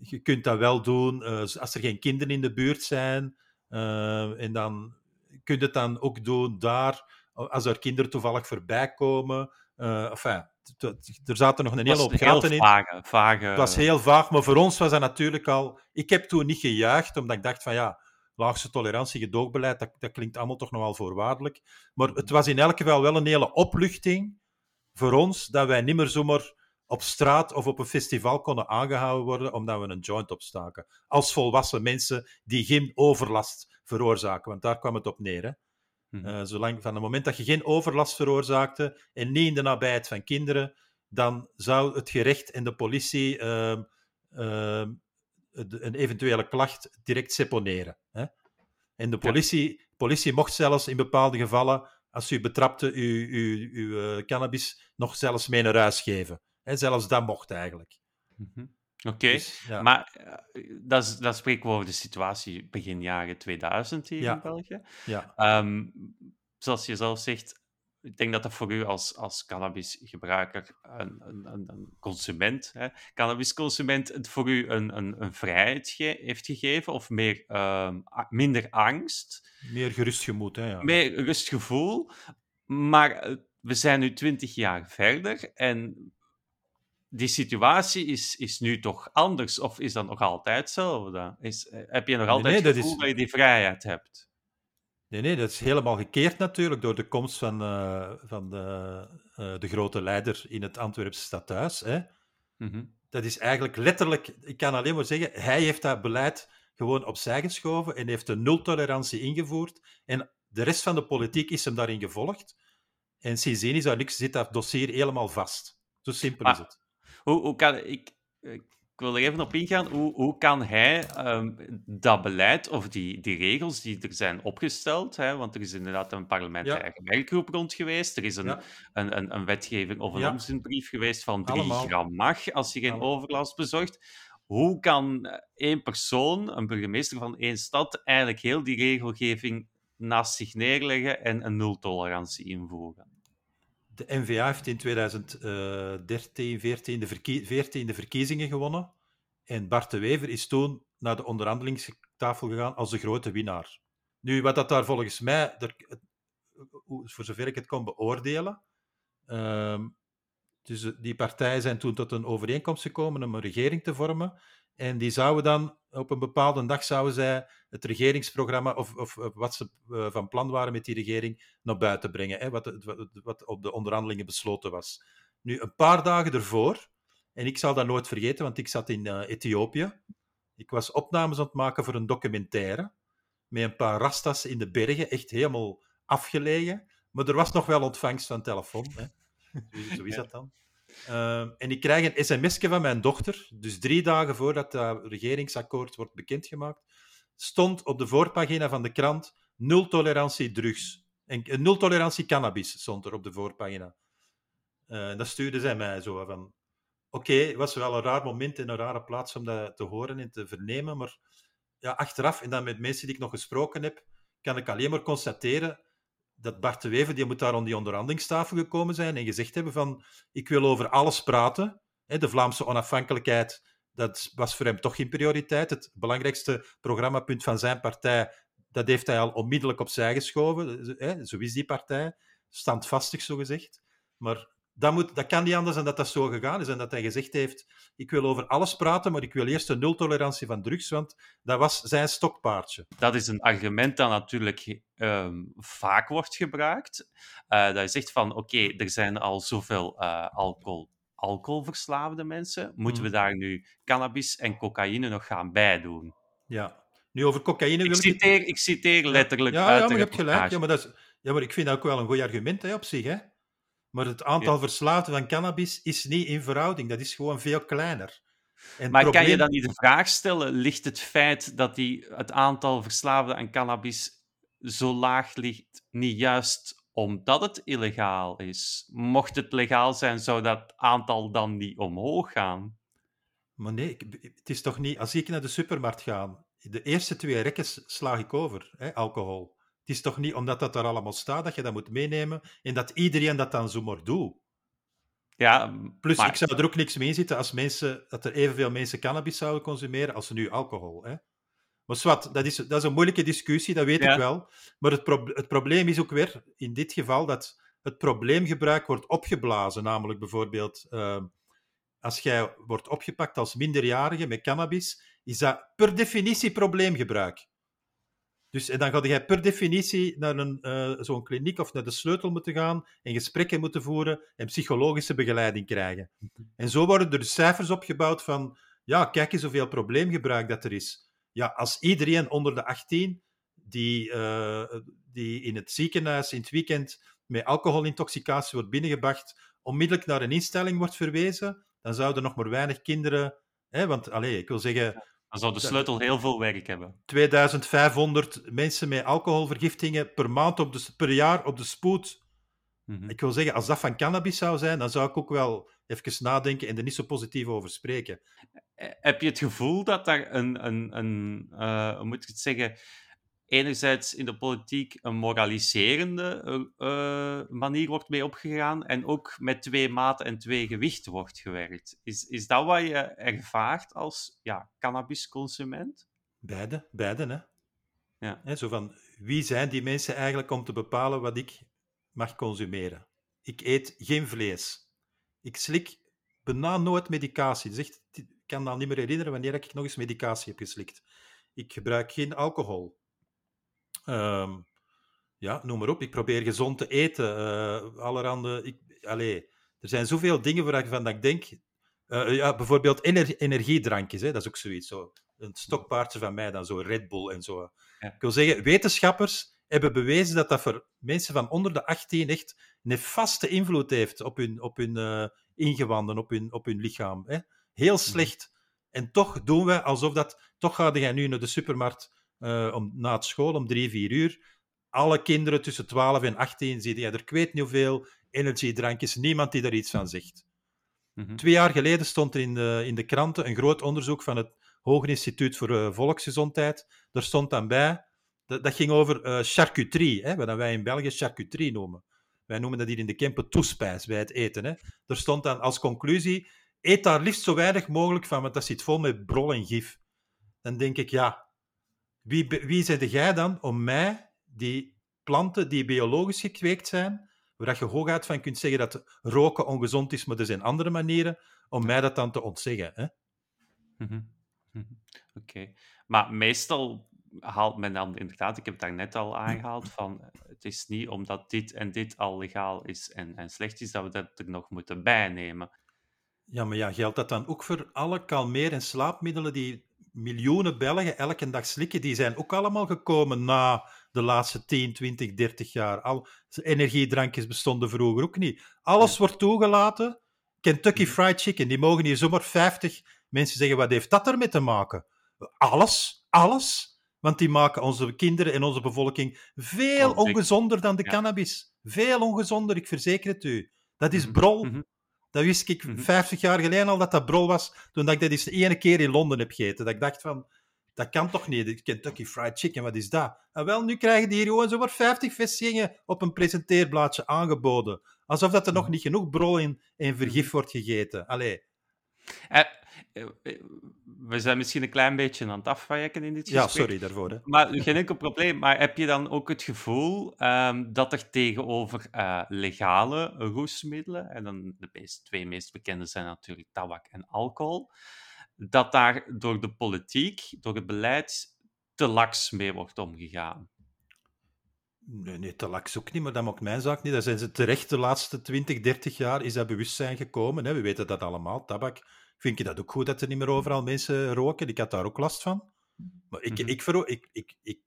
je kunt dat wel doen als er geen kinderen in de buurt zijn. en dan kun je het dan ook doen daar als er kinderen toevallig voorbij komen. Uh, enfin, er zaten nog een hele hoop gaten in. Vage, vage... Het was heel vaag, maar voor ons was dat natuurlijk al... Ik heb toen niet gejuicht, omdat ik dacht van ja, laagste tolerantie, gedoogbeleid, dat, dat klinkt allemaal toch nogal voorwaardelijk. Maar het was in elk geval wel een hele opluchting voor ons, dat wij niet meer zomaar op straat of op een festival konden aangehouden worden omdat we een joint opstaken. Als volwassen mensen die geen overlast veroorzaken, want daar kwam het op neer. Hè. Mhm. Eh, zolang, van het moment dat je geen overlast veroorzaakte en niet in de nabijheid van kinderen, dan zou het gerecht en de politie ehm, ehm, een eventuele klacht direct seponeren. Hè? En de politie, politie mocht zelfs in bepaalde gevallen, als u betrapte, uw, uw, uw eh, cannabis nog zelfs mee naar huis geven. Hè? Zelfs dat mocht eigenlijk. Mhm. Oké, Dus, ja. maar eh, dat, is, dat spreken we over de situatie begin jaren 2000 hier Ja. in België. ja. Ehm, zoals je zelf zegt, ik denk dat dat voor u als, als cannabisgebruiker, een, een, een, consument, hè, cannabisconsument, het voor u een, een, een vrijheid ge- heeft gegeven of meer, ehm, minder angst, Meer gerust gemoed. Hè? Ja. meer rustgevoel. Maar eh, we zijn nu twintig jaar verder en die situatie is, is nu toch anders, of is dat nog altijd hetzelfde? Is, eh, heb je nog altijd nee, het dat gevoel is- dat je die vrijheid hebt? Nee, nee, dat is helemaal gekeerd natuurlijk door de komst van, eh, van de, eh, de grote leider in het Antwerpse stadhuis. Hè? Mhm. Dat is eigenlijk letterlijk, ik kan alleen maar zeggen, hij heeft dat beleid gewoon opzij geschoven en heeft de nultolerantie ingevoerd. En de rest van de politiek is hem daarin gevolgd. En sindsdien is daar niks, zit dat dossier helemaal vast. Zo simpel is het. Hoe, hoe kan ik, ik wil er even op ingaan. Hoe, hoe kan hij ehm, dat beleid of die, die regels die er zijn opgesteld, hè, want er is inderdaad een parlementaire werkgroep rond geweest, er is een, Ja. een, een, een wetgeving of een Ja. omzendbrief geweest van 3 Allemaal. gram mag als je geen Allemaal. overlast bezorgt. Hoe kan één persoon, een burgemeester van één stad, eigenlijk heel die regelgeving naast zich neerleggen en een nultolerantie invoeren? De NVA heeft in 2013, 14 de, verkie 14 de verkiezingen gewonnen. En Bart de Wever is toen naar de onderhandelingstafel gegaan als de grote winnaar. Nu, wat dat daar volgens mij, voor zover ik het kon beoordelen, ehm, dus eh, die partijen zijn toen tot een overeenkomst gekomen om een regering te vormen. En die zouden dan, op een bepaalde dag zouden zij het regeringsprogramma, of, of wat ze eh, van plan waren met die regering, naar buiten brengen. Hè, wat, wat, wat op de onderhandelingen besloten was. Nu, een paar dagen ervoor, en ik zal dat nooit vergeten, want ik zat in eh, Ethiopië. Ik was opnames aan het maken voor een documentaire. Met een paar rastas in de bergen, echt helemaal afgelegen. Maar er was nog wel ontvangst van telefoon. Hè. Zo- Zo is dat dan. Ehm, en ik krijg een sms'je van mijn dochter, dus drie dagen voordat dat regeringsakkoord wordt bekendgemaakt, stond op de voorpagina van de krant nul tolerantie drugs. En eh, nul tolerantie cannabis stond er op de voorpagina. En dat stuurde zij mij zo van... Oké, het was wel een raar moment en een rare plaats om dat te horen en te vernemen, maar ja, achteraf, en dan met mensen die ik nog gesproken heb, kan ik alleen maar constateren dat Bart de Wever, die moet daar aan die onderhandelingstafel gekomen zijn en gezegd hebben van, ik wil over alles praten. De Vlaamse onafhankelijkheid, dat was voor hem toch geen prioriteit. Het belangrijkste programmapunt van zijn partij, dat heeft hij al onmiddellijk opzij geschoven. Zo is die partij, standvastig zo gezegd. Maar dat, moet, dat kan niet anders dan dat dat zo gegaan is en dat hij gezegd heeft, ik wil over alles praten, maar ik wil eerst een nultolerantie van drugs, want dat was zijn stokpaardje. Dat is een argument dat natuurlijk ehm, vaak wordt gebruikt. Eh, dat je zegt van, oké, er zijn al zoveel eh, alcohol, alcoholverslaafde mensen. Moeten we Mhm. daar nu cannabis en cocaïne nog gaan bijdoen? Ja. Nu, over cocaïne wil Ik citeer, ik citeer letterlijk Ja, uit ja de maar je hebt gelijk. Ja maar, dat is, ja, maar ik vind dat ook wel een goed argument hè, op zich. Hè. Maar het aantal Ja. verslaafden van cannabis is niet in verhouding. Dat is gewoon veel kleiner. En Maar kan je dan niet de vraag stellen, ligt het feit dat die, het aantal verslaafden aan cannabis zo laag ligt, niet juist omdat het illegaal is? Mocht het legaal zijn, zou dat aantal dan niet omhoog gaan? Maar nee, het is toch niet... Als ik naar de supermarkt ga, de eerste twee rekken s- sla ik over, hè, alcohol. Het is toch niet omdat dat daar allemaal staat, dat je dat moet meenemen en dat iedereen dat dan zomaar doet. Ja, Plus, maar- ik zou er ook niks mee in zitten als mensen, dat er evenveel mensen cannabis zouden consumeren als ze nu alcohol. Hè? Maar zwart, dat is, dat is een moeilijke discussie, dat weet Ja. ik wel. Maar het, pro- het probleem is ook weer, in dit geval, dat het probleemgebruik wordt opgeblazen. Namelijk bijvoorbeeld, ehm, als jij wordt opgepakt als minderjarige met cannabis, is dat per definitie probleemgebruik. Dus en dan ga jij per definitie naar een, uh, zo'n kliniek of naar de sleutel moeten gaan en gesprekken moeten voeren en psychologische begeleiding krijgen. En zo worden er de cijfers opgebouwd van, ja, kijk eens hoeveel probleemgebruik dat er is. Ja, als iedereen onder de 18 die, uh, die in het ziekenhuis in het weekend met alcoholintoxicatie wordt binnengebracht, onmiddellijk naar een instelling wordt verwezen, dan zouden nog maar weinig kinderen. Hè, want allez, ik wil zeggen. Dan zou de sleutel heel veel werk hebben. 2500 mensen met alcoholvergiftingen per maand op de, per jaar op de spoed. Mhm. Ik wil zeggen, als dat van cannabis zou zijn, dan zou ik ook wel even nadenken en er niet zo positief over spreken. Eh, heb je het gevoel dat daar een, een, een uh, hoe moet ik het zeggen, enerzijds in de politiek een moraliserende uh, manier wordt mee opgegaan en ook met twee maten en twee gewichten wordt gewerkt. Is, is dat wat je ervaart als ja, cannabisconsument? Beide, beide hè. Ja. He, zo van, wie zijn die mensen eigenlijk om te bepalen wat ik mag consumeren? Ik eet geen vlees. Ik slik bijna nooit medicatie. Ik kan me niet meer herinneren wanneer ik nog eens medicatie heb geslikt. Ik gebruik geen alcohol. Um, ja, noem maar op. Ik probeer gezond te eten. Uh, allerhande. Ik, allez, er zijn zoveel dingen waarvan ik denk. Uh, ja, bijvoorbeeld ener energiedrankjes, hè, dat is ook zoiets. Zo. Een stokpaardje van mij dan, zo Red Bull en zo. Ja. Ik wil zeggen, wetenschappers hebben bewezen dat dat voor mensen van onder de 18 echt een vaste invloed heeft op hun, op hun uh, ingewanden, op hun, op hun lichaam. Hè. Heel mhm. slecht. En toch doen we alsof dat... Toch ga jij nu naar de supermarkt uh, om, na het school om drie, vier uur. Alle kinderen tussen 12 en 18 zie je er ik weet niet hoeveel energiedrankjes, niemand die daar iets van zegt. Mhm. Twee jaar geleden stond er in de, in de kranten een groot onderzoek van het Hoger Instituut voor uh, Volksgezondheid. Daar stond dan bij, dat, dat ging over uh, charcuterie, hè, wat wij in België charcuterie noemen. Wij noemen dat hier in de Kempen toespijs bij het eten. Hè. Er stond dan als conclusie, eet daar liefst zo weinig mogelijk van, want dat zit vol met brol en gif. Dan denk ik, ja, wie, wie zet jij dan om mij, die planten die biologisch gekweekt zijn, waar je hooguit van kunt zeggen dat roken ongezond is, maar er zijn andere manieren, om mij dat dan te ontzeggen? Hè? Mhm. Mhm. Oké. Maar meestal haalt men dan inderdaad, ik heb het daar net al aangehaald, van het is niet omdat dit en dit al legaal is en, en slecht is, dat we dat er nog moeten bijnemen. Ja, maar ja, geldt dat dan ook voor alle kalmeer- en slaapmiddelen die miljoenen Belgen elke dag slikken, die zijn ook allemaal gekomen na de laatste 10, 20, 30 jaar. Al, energiedrankjes bestonden vroeger ook niet. Alles wordt toegelaten. Kentucky Fried Chicken, die mogen hier zomaar 50 mensen zeggen, wat heeft dat ermee te maken? Alles, alles. Want die maken onze kinderen en onze bevolking veel ongezonder dan de cannabis. Veel ongezonder, ik verzeker het u. Dat is mhm. brol. Mhm. Dat wist ik 50 mhm. jaar geleden al dat dat brol was, toen dat ik dat eens de ene keer in Londen heb gegeten. Dat ik dacht van, dat kan toch niet? Kentucky Fried Chicken, wat is dat? En wel, nu krijgen die hier gewoon zo wat 50 vestigingen op een presenteerblaadje aangeboden. Alsof dat er nog mhm. niet genoeg brol in, in vergif wordt gegeten. Allee. Eh, eh, we zijn misschien een klein beetje aan het afwijken in dit gesprek. Ja, sorry daarvoor. Hè. Maar geen enkel probleem. Maar heb je dan ook het gevoel um, dat er tegenover uh, legale roesmiddelen, en dan de meest, twee meest bekende zijn natuurlijk tabak en alcohol, dat daar door de politiek, door het beleid, te laks mee wordt omgegaan? Nee, nee, te laks ook niet, maar dat maakt mijn zaak niet. Daar zijn ze terecht de laatste 20, 30 jaar is dat bewustzijn gekomen. Hè. We weten dat allemaal, tabak vind je dat ook goed dat er niet meer overal mensen roken. Ik had daar ook last van. Maar ik, mm -hmm. ik, vero ik, ik, ik,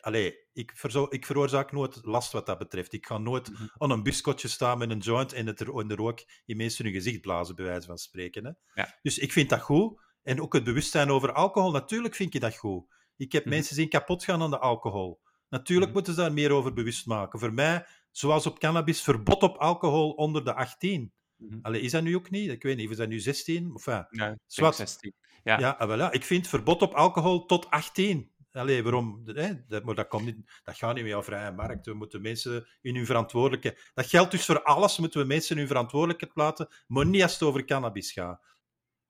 allez, ik, verzo ik veroorzaak nooit last wat dat betreft. Ik ga nooit mm -hmm. aan een buskotje staan met een joint en, het er, in de rook in mensen hun gezicht blazen, bij wijze van spreken. Hè. Ja. Dus ik vind dat goed. En ook het bewustzijn over alcohol, natuurlijk vind je dat goed. Ik heb mm -hmm. mensen zien kapot gaan aan de alcohol. Natuurlijk mhm. moeten ze daar meer over bewust maken. Voor mij, zoals op cannabis, verbod op alcohol onder de 18. Mm Allee, is dat nu ook niet? Ik weet niet, we zijn nu 16. Enfin, ja, 16. Ja, ja ah, voilà. ik vind verbod op alcohol tot 18. Allee, waarom? Hè? Dat, maar dat, komt niet, dat gaat niet meer op vrije markt. We moeten mensen in hun verantwoordelijkheid... Dat geldt dus voor alles, moeten we mensen in hun verantwoordelijkheid laten, maar niet als het over cannabis gaat.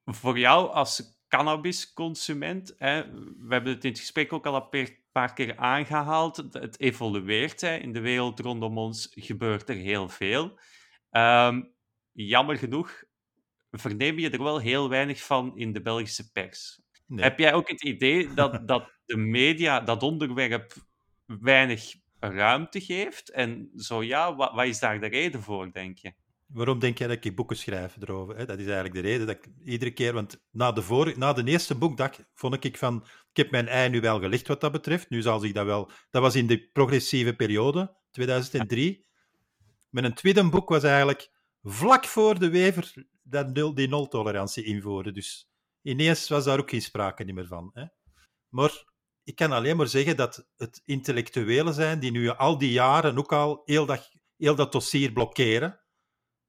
Voor jou als cannabisconsument, hè, we hebben het in het gesprek ook al een paar keer aangehaald, het evolueert. Hè. In de wereld rondom ons gebeurt er heel veel. Um, jammer genoeg verneem je er wel heel weinig van in de Belgische pers. Heb jij ook het idee dat, dat de media dat onderwerp weinig ruimte geeft? En zo ja, wat, wat is daar de reden voor, denk je? Waarom denk jij dat ik boeken schrijf erover? Hè? Dat is eigenlijk de reden dat ik iedere keer... Want na de, vorige, na de eerste boekdag vond ik van... Ik heb mijn ei nu wel gelicht wat dat betreft. Nu zal zich dat wel... Dat was in de progressieve periode, 2003. Mijn tweede boek was eigenlijk vlak voor de wever dat nul, die nultolerantie invoerde. Dus ineens was daar ook geen sprake meer van. Hè? Maar ik kan alleen maar zeggen dat het intellectuelen zijn die nu al die jaren ook al heel dat, heel dat dossier blokkeren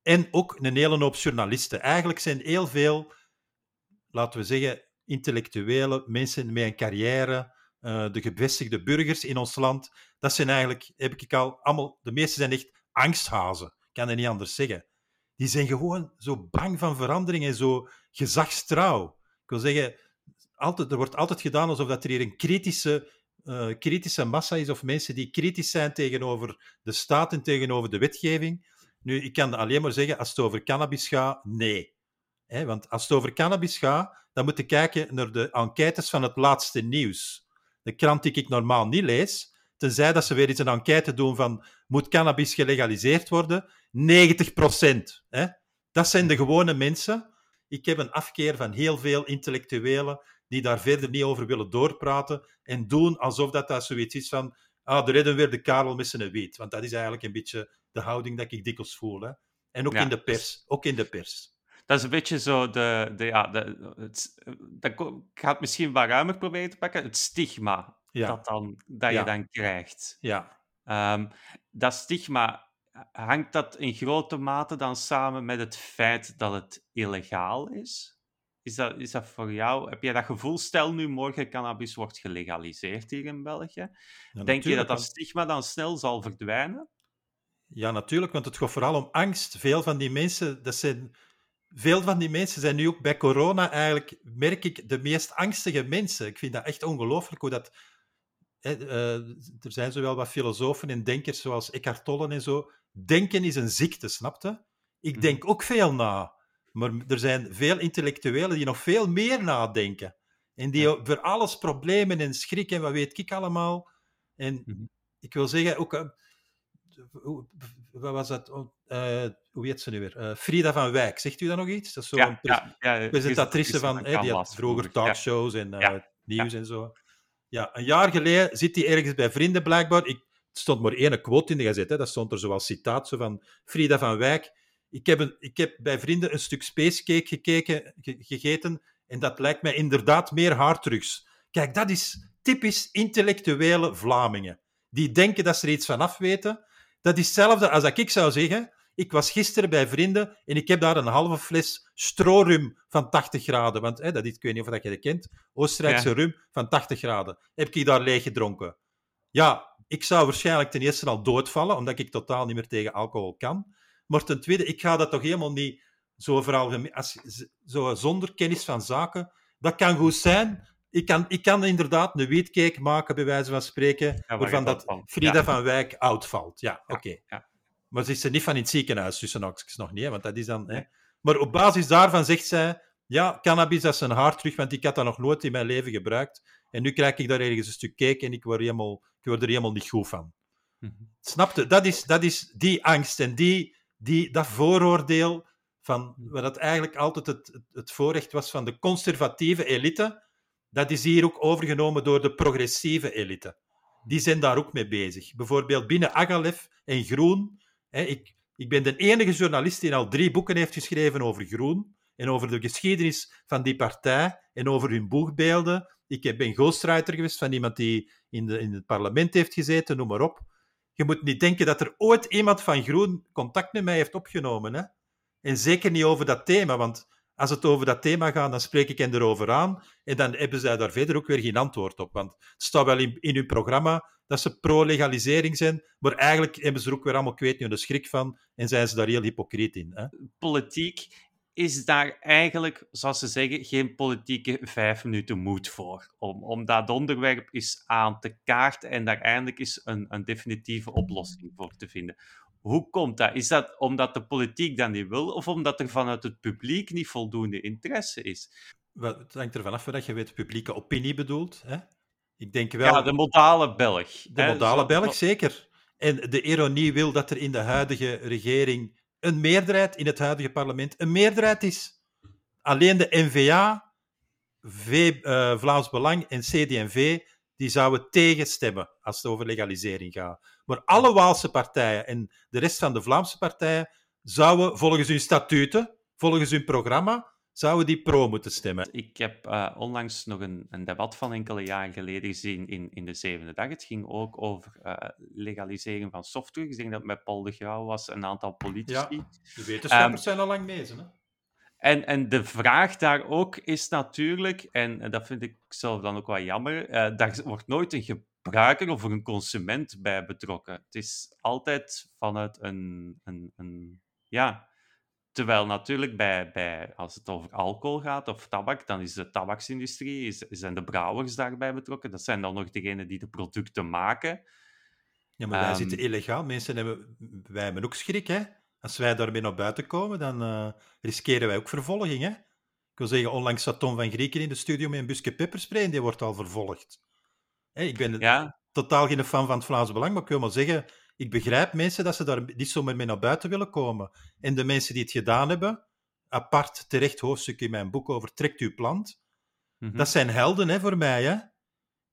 en ook een hele hoop journalisten. Eigenlijk zijn heel veel, laten we zeggen, intellectuele mensen met een carrière, uh, de gevestigde burgers in ons land, dat zijn eigenlijk, heb ik al, allemaal, de meeste zijn echt angsthazen. Ik kan het niet anders zeggen. Die zijn gewoon zo bang van verandering en zo gezagstrouw. Ik wil zeggen, altijd, er wordt altijd gedaan alsof dat er hier een kritische, uh, kritische massa is, of mensen die kritisch zijn tegenover de staat en tegenover de wetgeving. Nu, ik kan alleen maar zeggen, als het over cannabis gaat, nee. want als het over cannabis gaat, dan moet je kijken naar de enquêtes van het laatste nieuws. De krant die ik normaal niet lees, tenzij dat ze weer eens een enquête doen van moet cannabis gelegaliseerd worden? 90 procent. Dat zijn de gewone mensen. Ik heb een afkeer van heel veel intellectuelen die daar verder niet over willen doorpraten en doen alsof dat, dat zoiets is van ah, de redden weer de karel met zijn weet. Want dat is eigenlijk een beetje de houding dat ik dikwijls voel. Hè. En ook in de pers. Ook in de pers. Dat is een beetje zo de... de, ja, de het, dat, ik ga het misschien wat ruimer proberen te pakken. Het stigma dat, dan, dat je dan krijgt. Ja. Um, dat stigma, hangt dat in grote mate dan samen met het feit dat het illegaal is? Is dat, is dat voor jou, heb jij dat gevoel, stel nu morgen cannabis wordt gelegaliseerd hier in België, denk je dat dat stigma dan snel zal verdwijnen? Ja, natuurlijk, want het gaat vooral om angst. Veel van die mensen, dat zijn, veel van die mensen zijn nu ook bij corona eigenlijk, merk ik, de meest angstige mensen. Ik vind dat echt ongelooflijk hoe dat... Eh, er zijn zowel wat filosofen en denkers zoals Eckhart Tolle en zo. Denken is een ziekte, snapte? Ik mhm. denk ook veel na. Maar er zijn veel intellectuelen die nog veel meer nadenken. En die voor alles problemen en schrik en wat weet ik allemaal. En mhm. ik wil zeggen, ook... Uh, wat was dat? Uh, hoe heet ze nu weer? Uh, Frida van Wijk, zegt u dat nog iets? Dat is zo'n ja, presentatrice van... Hè, die had vroeger talkshows en nieuws en zo. Ja, een jaar geleden zit hij ergens bij vrienden blijkbaar. Ik, er stond maar één quote in de gazette. Dat stond er zoals citaat zo van Frida van Wijk ik heb, een, ik heb bij vrienden een stuk spacecake gekeken, gegeten en dat lijkt mij inderdaad meer haardrugs. Kijk, dat is typisch intellectuele Vlamingen. Die denken dat ze er iets van af weten. Dat is hetzelfde als dat ik zou zeggen... Ik was gisteren bij vrienden en ik heb daar een halve fles strorum van 80 graden. Want hè, dat is, ik weet niet of dat je dat kent. Oostenrijkse rum van 80 graden. Heb ik daar leeg gedronken. Ja, ik zou waarschijnlijk ten eerste al doodvallen, omdat ik totaal niet meer tegen alcohol kan. Maar ten tweede, ik ga dat toch helemaal niet zo vooral als, zo zonder kennis van zaken. Dat kan goed zijn. Ik kan, ik kan inderdaad een weetcake maken, bij wijze van spreken, waarvan dat Frida van Wijk oud valt. Ja, oké. Maar ze is er niet van in het ziekenhuis, tussen haakjes nog niet, want dat is dan... Hè. Maar op basis daarvan zegt zij, ja, cannabis, dat is een terug, want ik had dat nog nooit in mijn leven gebruikt. En nu krijg ik daar ergens een stuk cake en ik word, helemaal, ik word er helemaal niet goed van. Mm -hmm. Snapte? Dat is, dat is die angst en die die, dat vooroordeel van wat dat eigenlijk altijd het, het voorrecht was van de conservatieve elite, dat is hier ook overgenomen door de progressieve elite. Die zijn daar ook mee bezig. Bijvoorbeeld binnen Agalef en Groen. Ik, ik ben de enige journalist die al drie boeken heeft geschreven over Groen en over de geschiedenis van die partij en over hun boegbeelden. Ik ben ghostwriter geweest van iemand die in, de, in het parlement heeft gezeten, noem maar op. Je moet niet denken dat er ooit iemand van Groen contact met mij heeft opgenomen. Hè? En zeker niet over dat thema, want als het over dat thema gaat, dan spreek ik hen erover aan. En dan hebben zij daar verder ook weer geen antwoord op. Want het staat wel in, in hun programma dat ze pro-legalisering zijn, maar eigenlijk hebben ze er ook weer allemaal, ik weet niet, schrik van en zijn ze daar heel hypocriet in. Hè? Politiek is daar eigenlijk, zoals ze zeggen, geen politieke vijf minuten moed voor. Om, om dat onderwerp eens aan te kaarten en daar eindelijk eens een, een definitieve oplossing voor te vinden. Hoe komt dat? Is dat omdat de politiek dat niet wil, of omdat er vanuit het publiek niet voldoende interesse is? het hangt ervan af dat je weet publieke opinie bedoelt. Hè? Ik denk wel... Ja, de modale Belg. De modale Belg, zeker. En de ironie wil dat er in de huidige regering een meerderheid, in het huidige parlement, een meerderheid is. Alleen de NVA, v, uh, Vlaams Belang en CD&V, die zouden tegenstemmen als het over legalisering gaat. Maar alle Waalse partijen en de rest van de Vlaamse partijen zouden volgens hun statuten, volgens hun programma, zouden die pro moeten stemmen. Ik heb uh, onlangs nog een, een, debat van enkele jaren geleden gezien in, in de zevende dag. Het ging ook over uh, legalisering van software. Ik denk dat het met Paul de Grauw was, een aantal politici. Ja, de wetenschappers um, zijn al lang bezig. Hè? En, en de vraag daar ook is natuurlijk, en dat vind ik zelf dan ook wel jammer, uh, daar wordt nooit een gebruiker of een consument bij betrokken. Het is altijd vanuit een, een, een ja, Terwijl natuurlijk bij, bij, als het over alcohol gaat of tabak, dan is de tabaksindustrie, is, zijn de brouwers daarbij betrokken. Dat zijn dan nog degenen die de producten maken. Ja, maar wij um, zitten illegaal. Mensen hebben, wij hebben ook schrik, hè. Als wij daarmee naar buiten komen, dan uh, riskeren wij ook vervolging, hè. Ik wil zeggen, onlangs zat Tom van Grieken in de studio met een busje pepperspray en die wordt al vervolgd. Hey, ik ben ja. totaal geen fan van het Vlaams Belang, maar ik wil maar zeggen, ik begrijp mensen dat ze daar niet zomaar mee naar buiten willen komen. En de mensen die het gedaan hebben, apart terecht hoofdstuk in mijn boek over Trekt uw plant, mm dat zijn helden hè, voor mij. Hè?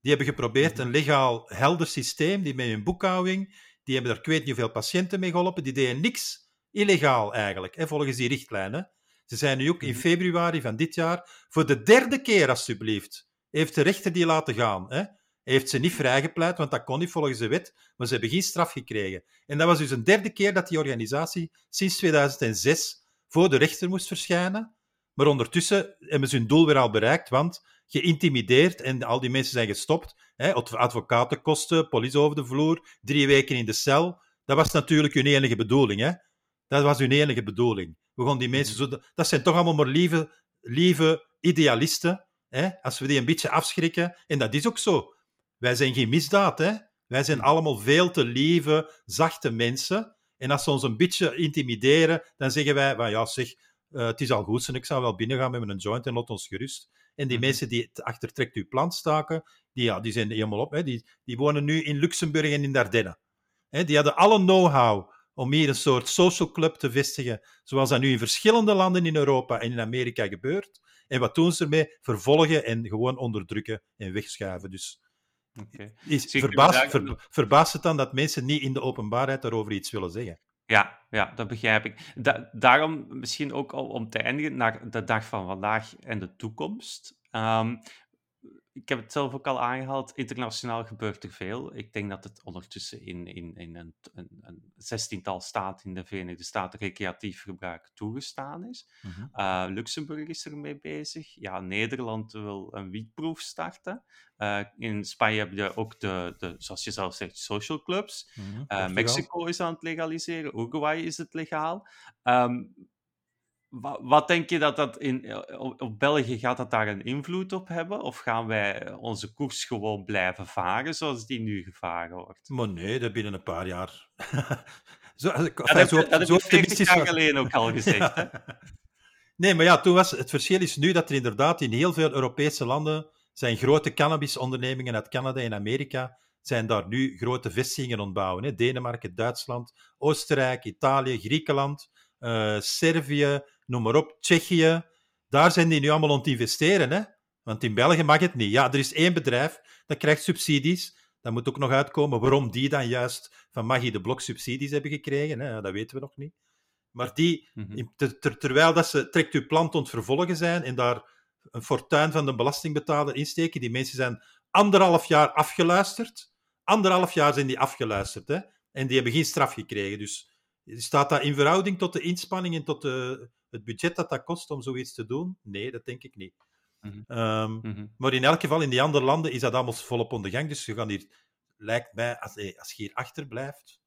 Die hebben geprobeerd mhm. een legaal, helder systeem, die met hun boekhouding, die hebben er ik weet niet hoeveel patiënten mee geholpen, die deden niks illegaal eigenlijk, hè, volgens die richtlijnen. Ze zijn nu ook in mhm. februari van dit jaar, voor de derde keer alsjeblieft, heeft de rechter die laten gaan. Hè? heeft ze niet vrijgepleit, want dat kon niet volgens de wet, maar ze hebben geen straf gekregen. En dat was dus een derde keer dat die organisatie sinds 2006 voor de rechter moest verschijnen. Maar ondertussen hebben ze hun doel weer al bereikt, want geïntimideerd en al die mensen zijn gestopt. Hè, advocatenkosten, politie over de vloer, drie weken in de cel. Dat was natuurlijk hun enige bedoeling. Hè? Dat was hun enige bedoeling. We gaan die mensen zo... Dat zijn toch allemaal maar lieve, lieve idealisten. Hè? Als we die een beetje afschrikken. En dat is ook zo. Wij zijn geen misdaad, hè? Wij zijn allemaal veel te lieve, zachte mensen. En als ze ons een beetje intimideren, dan zeggen wij, van, ja zeg, uh, het is al goed, ik zou wel binnengaan met een joint en laat ons gerust. En die mhm. mensen die achter trekt uw plant staken, die, ja, die zijn helemaal op. Hè? Die, die wonen nu in Luxemburg en in Dardenne. Hè? Die hadden alle know-how om hier een soort social club te vestigen, zoals dat nu in verschillende landen in Europa en in Amerika gebeurt. En wat doen ze ermee? Vervolgen en gewoon onderdrukken en wegschuiven. Dus Okay. Is, verbaast, het dan dat mensen niet in de openbaarheid daarover iets willen zeggen? Ja, ja dat begrijp ik. daarom misschien ook al om te eindigen naar de dag van vandaag en de toekomst. Ehm, ik heb het zelf ook al aangehaald, internationaal gebeurt er veel. Ik denk dat het ondertussen in, in, in een, een, een zestiental staten in de Verenigde Staten recreatief gebruik toegestaan is. Mhm. Eh, Luxemburg is ermee bezig. Ja, Nederland wil een wietproef starten. Uh, in Spanje heb je ook de, de, zoals je zelf zegt, social clubs. Mm -hmm. Mexico is aan het legaliseren. Uruguay is het legaal. Um, wat, denk je dat dat in eh, op, België gaat dat daar een invloed op hebben? Of gaan wij onze koers gewoon blijven varen zoals die nu gevaren wordt? Maar nee, dat binnen een paar jaar. zo, dat heb, zo, dat zo heb jaar geleden ook al gezegd. Hè? Nee, maar ja, toen was, het verschil is nu dat er inderdaad in heel veel Europese landen zijn grote cannabisondernemingen uit Canada en Amerika zijn daar nu grote vestigingen ontbouwen. Hè? Denemarken, Duitsland, Oostenrijk, Italië, Griekenland, uh, Servië, noem maar op, Tsjechië. Daar zijn die nu allemaal aan het investeren. Hè? Want in België mag het niet. Ja, er is één bedrijf dat krijgt subsidies. Dat moet ook nog uitkomen waarom die dan juist van Maggie de Blok subsidies hebben gekregen. Hè? Dat weten we nog niet. Maar die, mhm. terwijl dat ze trekt uw plant ont vervolgen zijn en daar een fortuin van de belastingbetaler insteken, die mensen zijn anderhalf jaar afgeluisterd. Anderhalf jaar zijn die afgeluisterd. Hè? En die hebben geen straf gekregen. Dus staat dat in verhouding tot de inspanning en tot de, het budget dat dat kost om zoiets te doen? Nee, dat denk ik niet. Mhm. Ehm, mhm. Maar in elk geval, in die andere landen is dat allemaal volop onder gang. Dus je gaat hier, lijkt mij, als, als je hier achterblijft.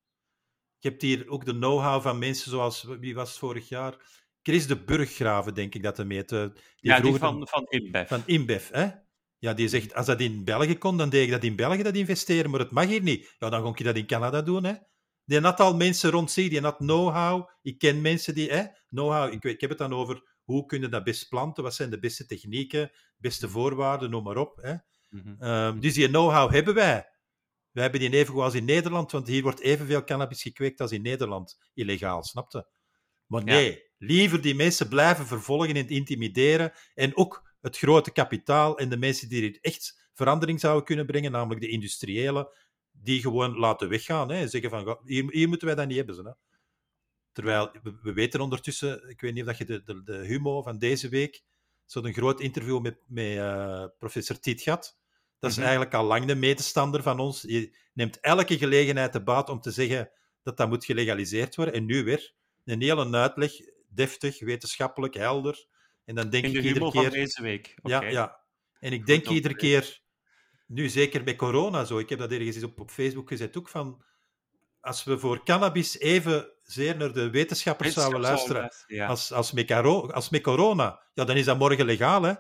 Je hebt hier ook de know-how van mensen zoals, wie was het vorig jaar? Chris de Burggraven, denk ik dat hij meet. Die ja, die van, van InBev. Van InBev, hè? Ja, die zegt, als dat in België kon, dan deed ik dat in België, dat investeren, maar het mag hier niet. Ja, dan kon je dat in Canada doen, hè? Die had al mensen rond zich, die had know-how. Ik ken mensen die, hè, know-how, ik, ik heb het dan over hoe kunnen dat best planten, wat zijn de beste technieken, beste voorwaarden, noem maar op. Hè. Mhm. Ehm, dus die know-how hebben wij. Wij hebben die even als in Nederland, want hier wordt evenveel cannabis gekweekt als in Nederland. Illegaal, snapte? Maar Ja. nee, liever die mensen blijven vervolgen en intimideren. En ook het grote kapitaal en de mensen die hier echt verandering zouden kunnen brengen, namelijk de industriëlen, die gewoon laten weggaan. Hè, en zeggen van, "Ga- hier, hier moeten wij dat niet hebben. Hè. Terwijl, we, we weten ondertussen, ik weet niet of dat je de, de, de humo van deze week, zo'n groot interview met, met eh, professor Tiet gehad. Dat is Mhm. eigenlijk al lang de medestander van ons. Je neemt elke gelegenheid te baat om te zeggen dat dat moet gelegaliseerd worden. En nu weer een hele uitleg, deftig, wetenschappelijk, helder. En dan denk de ik iedere van keer... deze week. Ja, ja. En ik denk iedere keer, nu zeker met corona zo, ik heb dat ergens op, op Facebook gezet ook, van als we voor cannabis even zeer naar de wetenschappers zouden luisteren Ja. als, als, met caro- als met corona, ja, dan is dat morgen legaal, hè.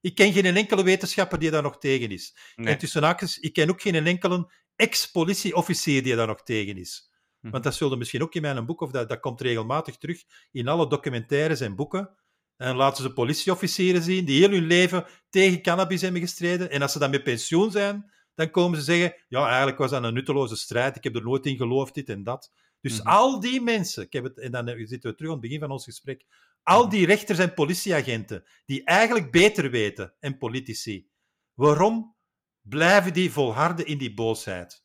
Ik ken geen enkele wetenschapper die daar nog tegen is. Nee. En tussen haakjes, ik ken ook geen enkele ex-politieofficier die daar nog tegen is. Mhm. Want dat zullen misschien ook in mijn boek, of dat, dat komt regelmatig terug in alle documentaires en boeken. En laten ze politieofficieren zien die heel hun leven tegen cannabis hebben gestreden. En als ze dan met pensioen zijn, dan komen ze zeggen: Ja, eigenlijk was dat een nutteloze strijd. Ik heb er nooit in geloofd, dit en dat. Dus Mhm. al die mensen, ik heb het, en dan zitten we terug aan het begin van ons gesprek. Al Mhm. die rechters en politieagenten, die eigenlijk beter weten, en politici, waarom blijven die volharden in die boosheid?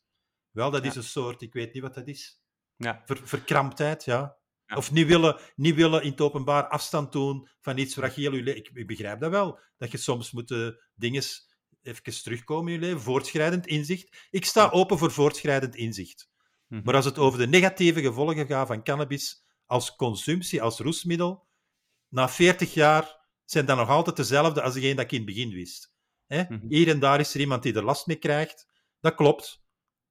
Wel, dat is Ja. een soort, ik weet niet wat dat is. Ja. Ver- verkramptheid, ja. Ja. Of niet willen, niet willen in het openbaar afstand doen van iets waar je heel je ik, ik begrijp dat wel, dat je soms moet eh, dingen even terugkomen in je leven, voortschrijdend inzicht. Ik sta open voor voortschrijdend inzicht. Mhm. Maar als het over de negatieve gevolgen gaat van cannabis als consumptie, als roesmiddel, na 40 jaar zijn dat nog altijd dezelfde als degene dat ik in het begin wist. Hè? Mhm. Hier en daar is er iemand die er last mee krijgt. Dat klopt.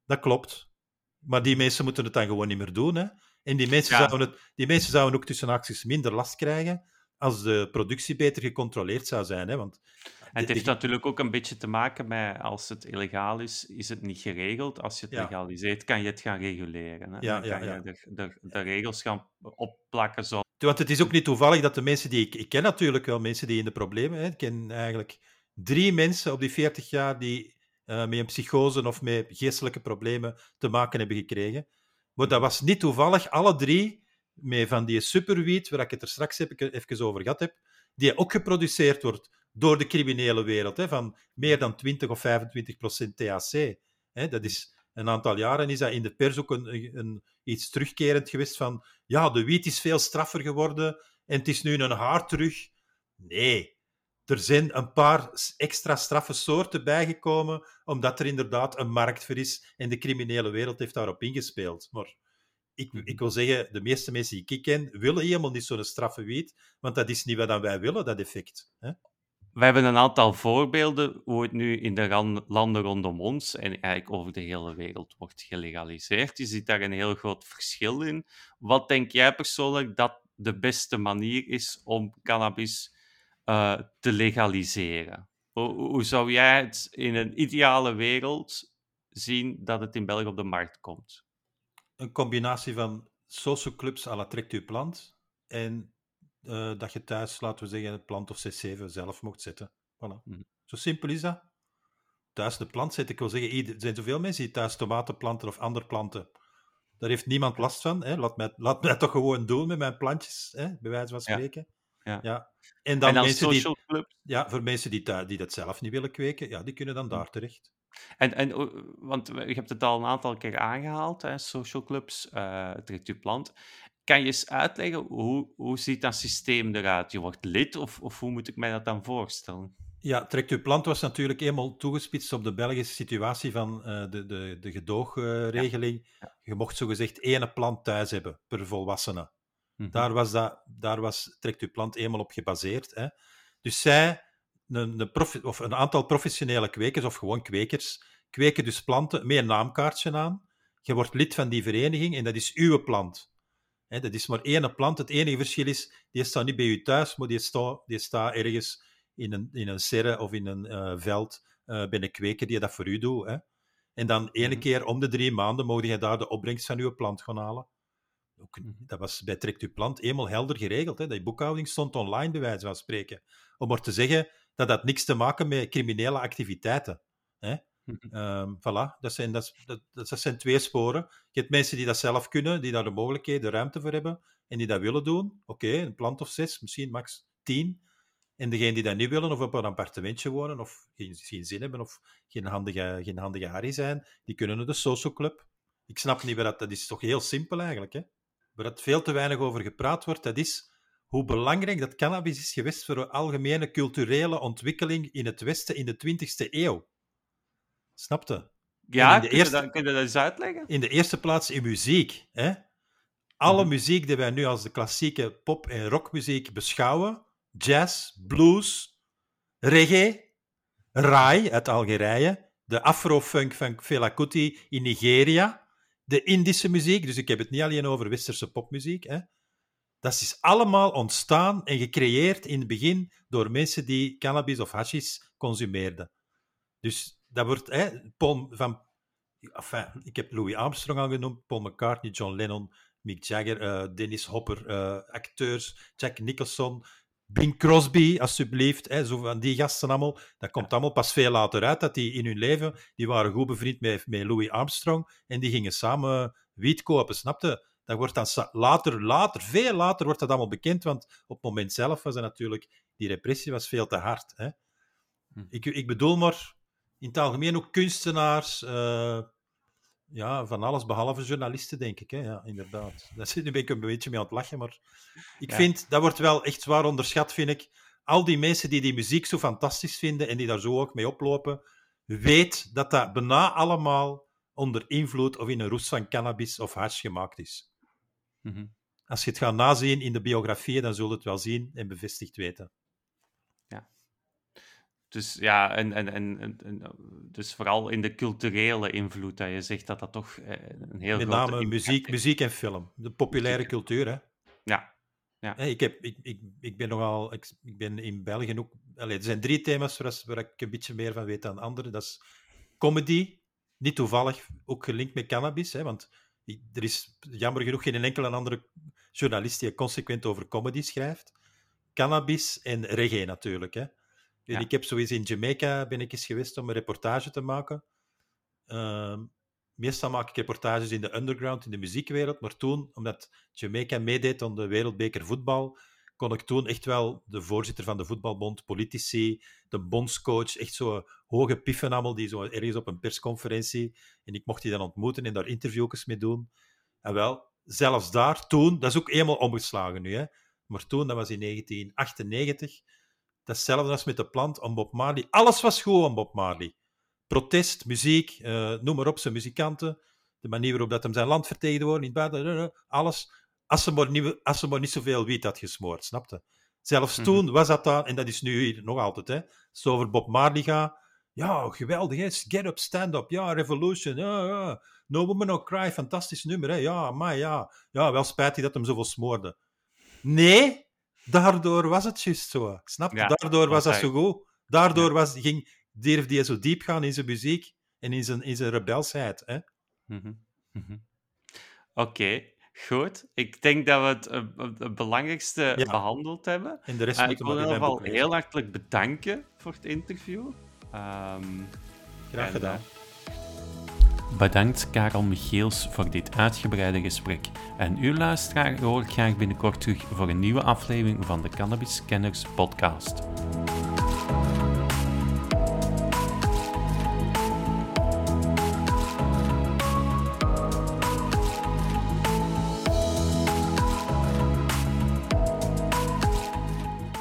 Dat klopt. Maar die mensen moeten het dan gewoon niet meer doen. Hè? En die mensen, Ja. zouden het, die mensen zouden ook tussen acties minder last krijgen als de productie beter gecontroleerd zou zijn. Hè? Want En het heeft de- natuurlijk ook een beetje te maken met als het illegaal is, is het niet geregeld. Als je het Ja. legaliseert, kan je het gaan reguleren. Hè? Ja, Dan ja, kan ja. je de, de, de regels gaan opplakken. Zo. Want het is ook niet toevallig dat de mensen die ik... Ik ken natuurlijk wel mensen die in de problemen... Hè, ik ken eigenlijk drie mensen op die 40 jaar die eh, met een psychose of met geestelijke problemen te maken hebben gekregen. Maar dat was niet toevallig alle drie met van die superwiet, waar ik het er straks even over gehad heb, die ook geproduceerd wordt door de criminele wereld, hè, van meer dan 20 of 25 procent THC. Hè, dat is, een aantal jaren is dat in de pers ook een, een, iets terugkerend geweest van ja, de wiet is veel straffer geworden en het is nu een haar terug. Nee, er zijn een paar extra straffe soorten bijgekomen, omdat er inderdaad een markt voor is en de criminele wereld heeft daarop ingespeeld. Maar ik, Mhm. ik wil zeggen, de meeste mensen die ik ken, willen helemaal niet zo'n straffe wiet, want dat is niet wat dan wij willen, dat effect. Hè? We hebben een aantal voorbeelden hoe het nu in de landen rondom ons en eigenlijk over de hele wereld wordt gelegaliseerd. Je ziet daar een heel groot verschil in. Wat denk jij persoonlijk dat de beste manier is om cannabis eh, te legaliseren? Hoe, hoe zou jij het in een ideale wereld zien dat het in België op de markt komt? Een combinatie van social clubs à la trekt uw plant en eh, dat je thuis, laten we zeggen, het plant of 6-7 zelf mocht zetten. Voilà. Mhm. Zo simpel is dat. Thuis de plant zetten. Ik wil zeggen, er zijn zoveel mensen die thuis tomaten planten of andere planten. Daar heeft niemand last van. Hè? Laat, mij, laat mij toch gewoon doen met mijn plantjes, hè? bij wijze van Ja. Spreken. Ja. En dan en dan mensen die, clubs? ja, voor mensen die, die dat zelf niet willen kweken, ja, die kunnen dan Mhm. daar terecht. En, en, want je hebt het al een aantal keer aangehaald, hè, social clubs, eh trekt uw plant. Kan je eens uitleggen, hoe, hoe ziet dat systeem eruit? Je wordt lid, of, of hoe moet ik mij dat dan voorstellen? Ja, Trekt uw plant was natuurlijk eenmaal toegespitst op de Belgische situatie van eh, de, de, de gedoogregeling. Je mocht zogezegd één plant thuis hebben per volwassene. Mhm. Daar was, dat, daar was Trekt uw plant eenmaal op gebaseerd. Hè. Dus zij, een, of een aantal professionele kwekers, of gewoon kwekers, kweken dus planten met een naamkaartje aan. Je wordt lid van die vereniging en dat is uw plant. Hè, dat is maar één plant. Het enige verschil is, die staat niet bij u thuis, maar die staat, die staat ergens in een, in een serre of in een eh, veld eh, bij een kweker die dat voor u doet. Hè. En dan ene Mhm. keer om de drie maanden mogen je daar de opbrengst van uw plant gaan halen. Ook, Mhm. dat was bij Trekt uw plant eenmaal helder geregeld. Hè. Die boekhouding stond online, bij wijze van spreken. Om maar te zeggen dat dat niks te maken met criminele activiteiten. Hè? Mhm. Ehm, voilà, dat zijn, dat, dat, dat zijn twee sporen. Je hebt mensen die dat zelf kunnen, die daar de mogelijkheden, de ruimte voor hebben en die dat willen doen. Oké, een plant of zes, misschien max tien. En degenen die dat niet willen, of op een appartementje wonen, of geen, geen zin hebben, of geen handige, geen handige Harry zijn, die kunnen naar de social club. Ik snap niet waar dat... Dat is toch heel simpel eigenlijk, hè? Waar dat veel te weinig over gepraat wordt, dat is hoe belangrijk dat cannabis is geweest voor de algemene culturele ontwikkeling in het Westen in de 20e eeuw. Snapte? Ja, kun, je dat, kun je dat eens uitleggen? In de eerste plaats in muziek. Hè? Alle Mhm. muziek die wij nu als de klassieke pop- en rockmuziek beschouwen, jazz, blues, reggae, rai uit Algerije, de afrofunk van Fela Kuti in Nigeria, de Indische muziek, dus ik heb het niet alleen over westerse popmuziek, hè? dat is allemaal ontstaan en gecreëerd in het begin door mensen die cannabis of hashis consumeerden. Dus dat wordt hè, van ik heb Louis Armstrong al genoemd, Paul McCartney, John Lennon, Mick Jagger, eh, Dennis Hopper, eh, acteurs, Jack Nicholson, Bing Crosby, alsjeblieft, hè, zo van die gasten allemaal. Dat komt allemaal pas veel later uit, dat die in hun leven, die waren goed bevriend met, met Louis Armstrong en die gingen samen wiet kopen, snapte? Dat wordt dan later, later, veel later wordt dat allemaal bekend, want op het moment zelf was het natuurlijk, die repressie was veel te hard. Hè? Hm. Ik, ik bedoel maar, in het algemeen ook kunstenaars, eh, ja, van alles behalve journalisten, denk ik. Hè? Ja, inderdaad. Daar zit nu ben ik een beetje mee aan het lachen, maar ik Ja. vind, dat wordt wel echt zwaar onderschat, vind ik. Al die mensen die die muziek zo fantastisch vinden en die daar zo ook mee oplopen, weet dat dat bijna allemaal onder invloed of in een roes van cannabis of hash gemaakt is. Mhm. Als je het gaat nazien in de biografieën, dan zul je het wel zien en bevestigd weten. Dus ja, en, en, en, dus vooral in de culturele invloed dat je zegt dat dat toch eh, een heel Met grote name impact muziek, heeft. muziek en film. De populaire cultuur, hè. Ja, Hè, ik, heb, ik, ik, ik ben nogal... Ik, ik ben in België ook... Allee, er zijn drie thema's waar, waar ik een beetje meer van weet dan anderen. Dat is comedy, niet toevallig ook gelinkt met cannabis, hè, want er is jammer genoeg geen enkele andere journalist die consequent over comedy schrijft. Cannabis en reggae natuurlijk. Hè. En Ja. Ik heb sowieso in Jamaica ben ik eens geweest om een reportage te maken. Ehm, meestal maak ik reportages in de underground, in de muziekwereld, maar toen, omdat Jamaica meedeed aan de wereldbeker voetbal, kon ik toen echt wel de voorzitter van de voetbalbond, politici, de bondscoach, echt zo hoge piffen allemaal, die zo ergens op een persconferentie, en ik mocht die dan ontmoeten en daar interviewjes mee doen. En wel, zelfs daar, toen, dat is ook eenmaal omgeslagen nu, hè, maar toen, dat was in 1998, datzelfde als met de plant om Bob Marley. Alles was goed om Bob Marley. Protest, muziek, eh, noem maar op, zijn muzikanten, de manier waarop dat hem zijn land vertegenwoordigde, in het buitenland, eh, eh, alles. Als ze, maar niet, als ze maar niet zoveel wiet had gesmoord, snapte? Zelfs Mhm. toen was dat daar, en dat is nu hier nog altijd, hè, als het over Bob Marley gaat. Ja, geweldig, hè? Get up, stand up, ja, revolution, ja, ja. No Woman No Cry, fantastisch nummer, hè? Ja, maar ja. Ja, wel spijtig dat hem zoveel smoorde. Nee, daardoor was het juist zo. Snap je? Daardoor was dat zo goed. Daardoor was, ging, durfde hij zo diep gaan in zijn muziek en in zijn, in zijn rebelsheid. Hè? Mhm. Mhm. Oké, goed. Ik denk dat we het, eh, het belangrijkste Ja. behandeld hebben. En de rest Eh, ik wil in ieder geval heel hartelijk bedanken voor het interview. Ehm, Graag en, gedaan. Bedankt Karel Michiels voor dit uitgebreide gesprek. En uw luisteraar hoor ik graag binnenkort terug voor een nieuwe aflevering van de Cannabis Kenners podcast.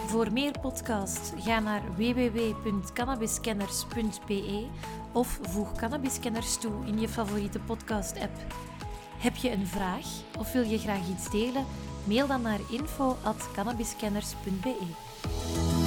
Voor meer podcasts ga naar www.cannabiskenners.be of voeg Cannabiskenners toe in je favoriete podcast-app. Heb je een vraag of wil je graag iets delen? Mail dan naar info.cannabiskenners.be.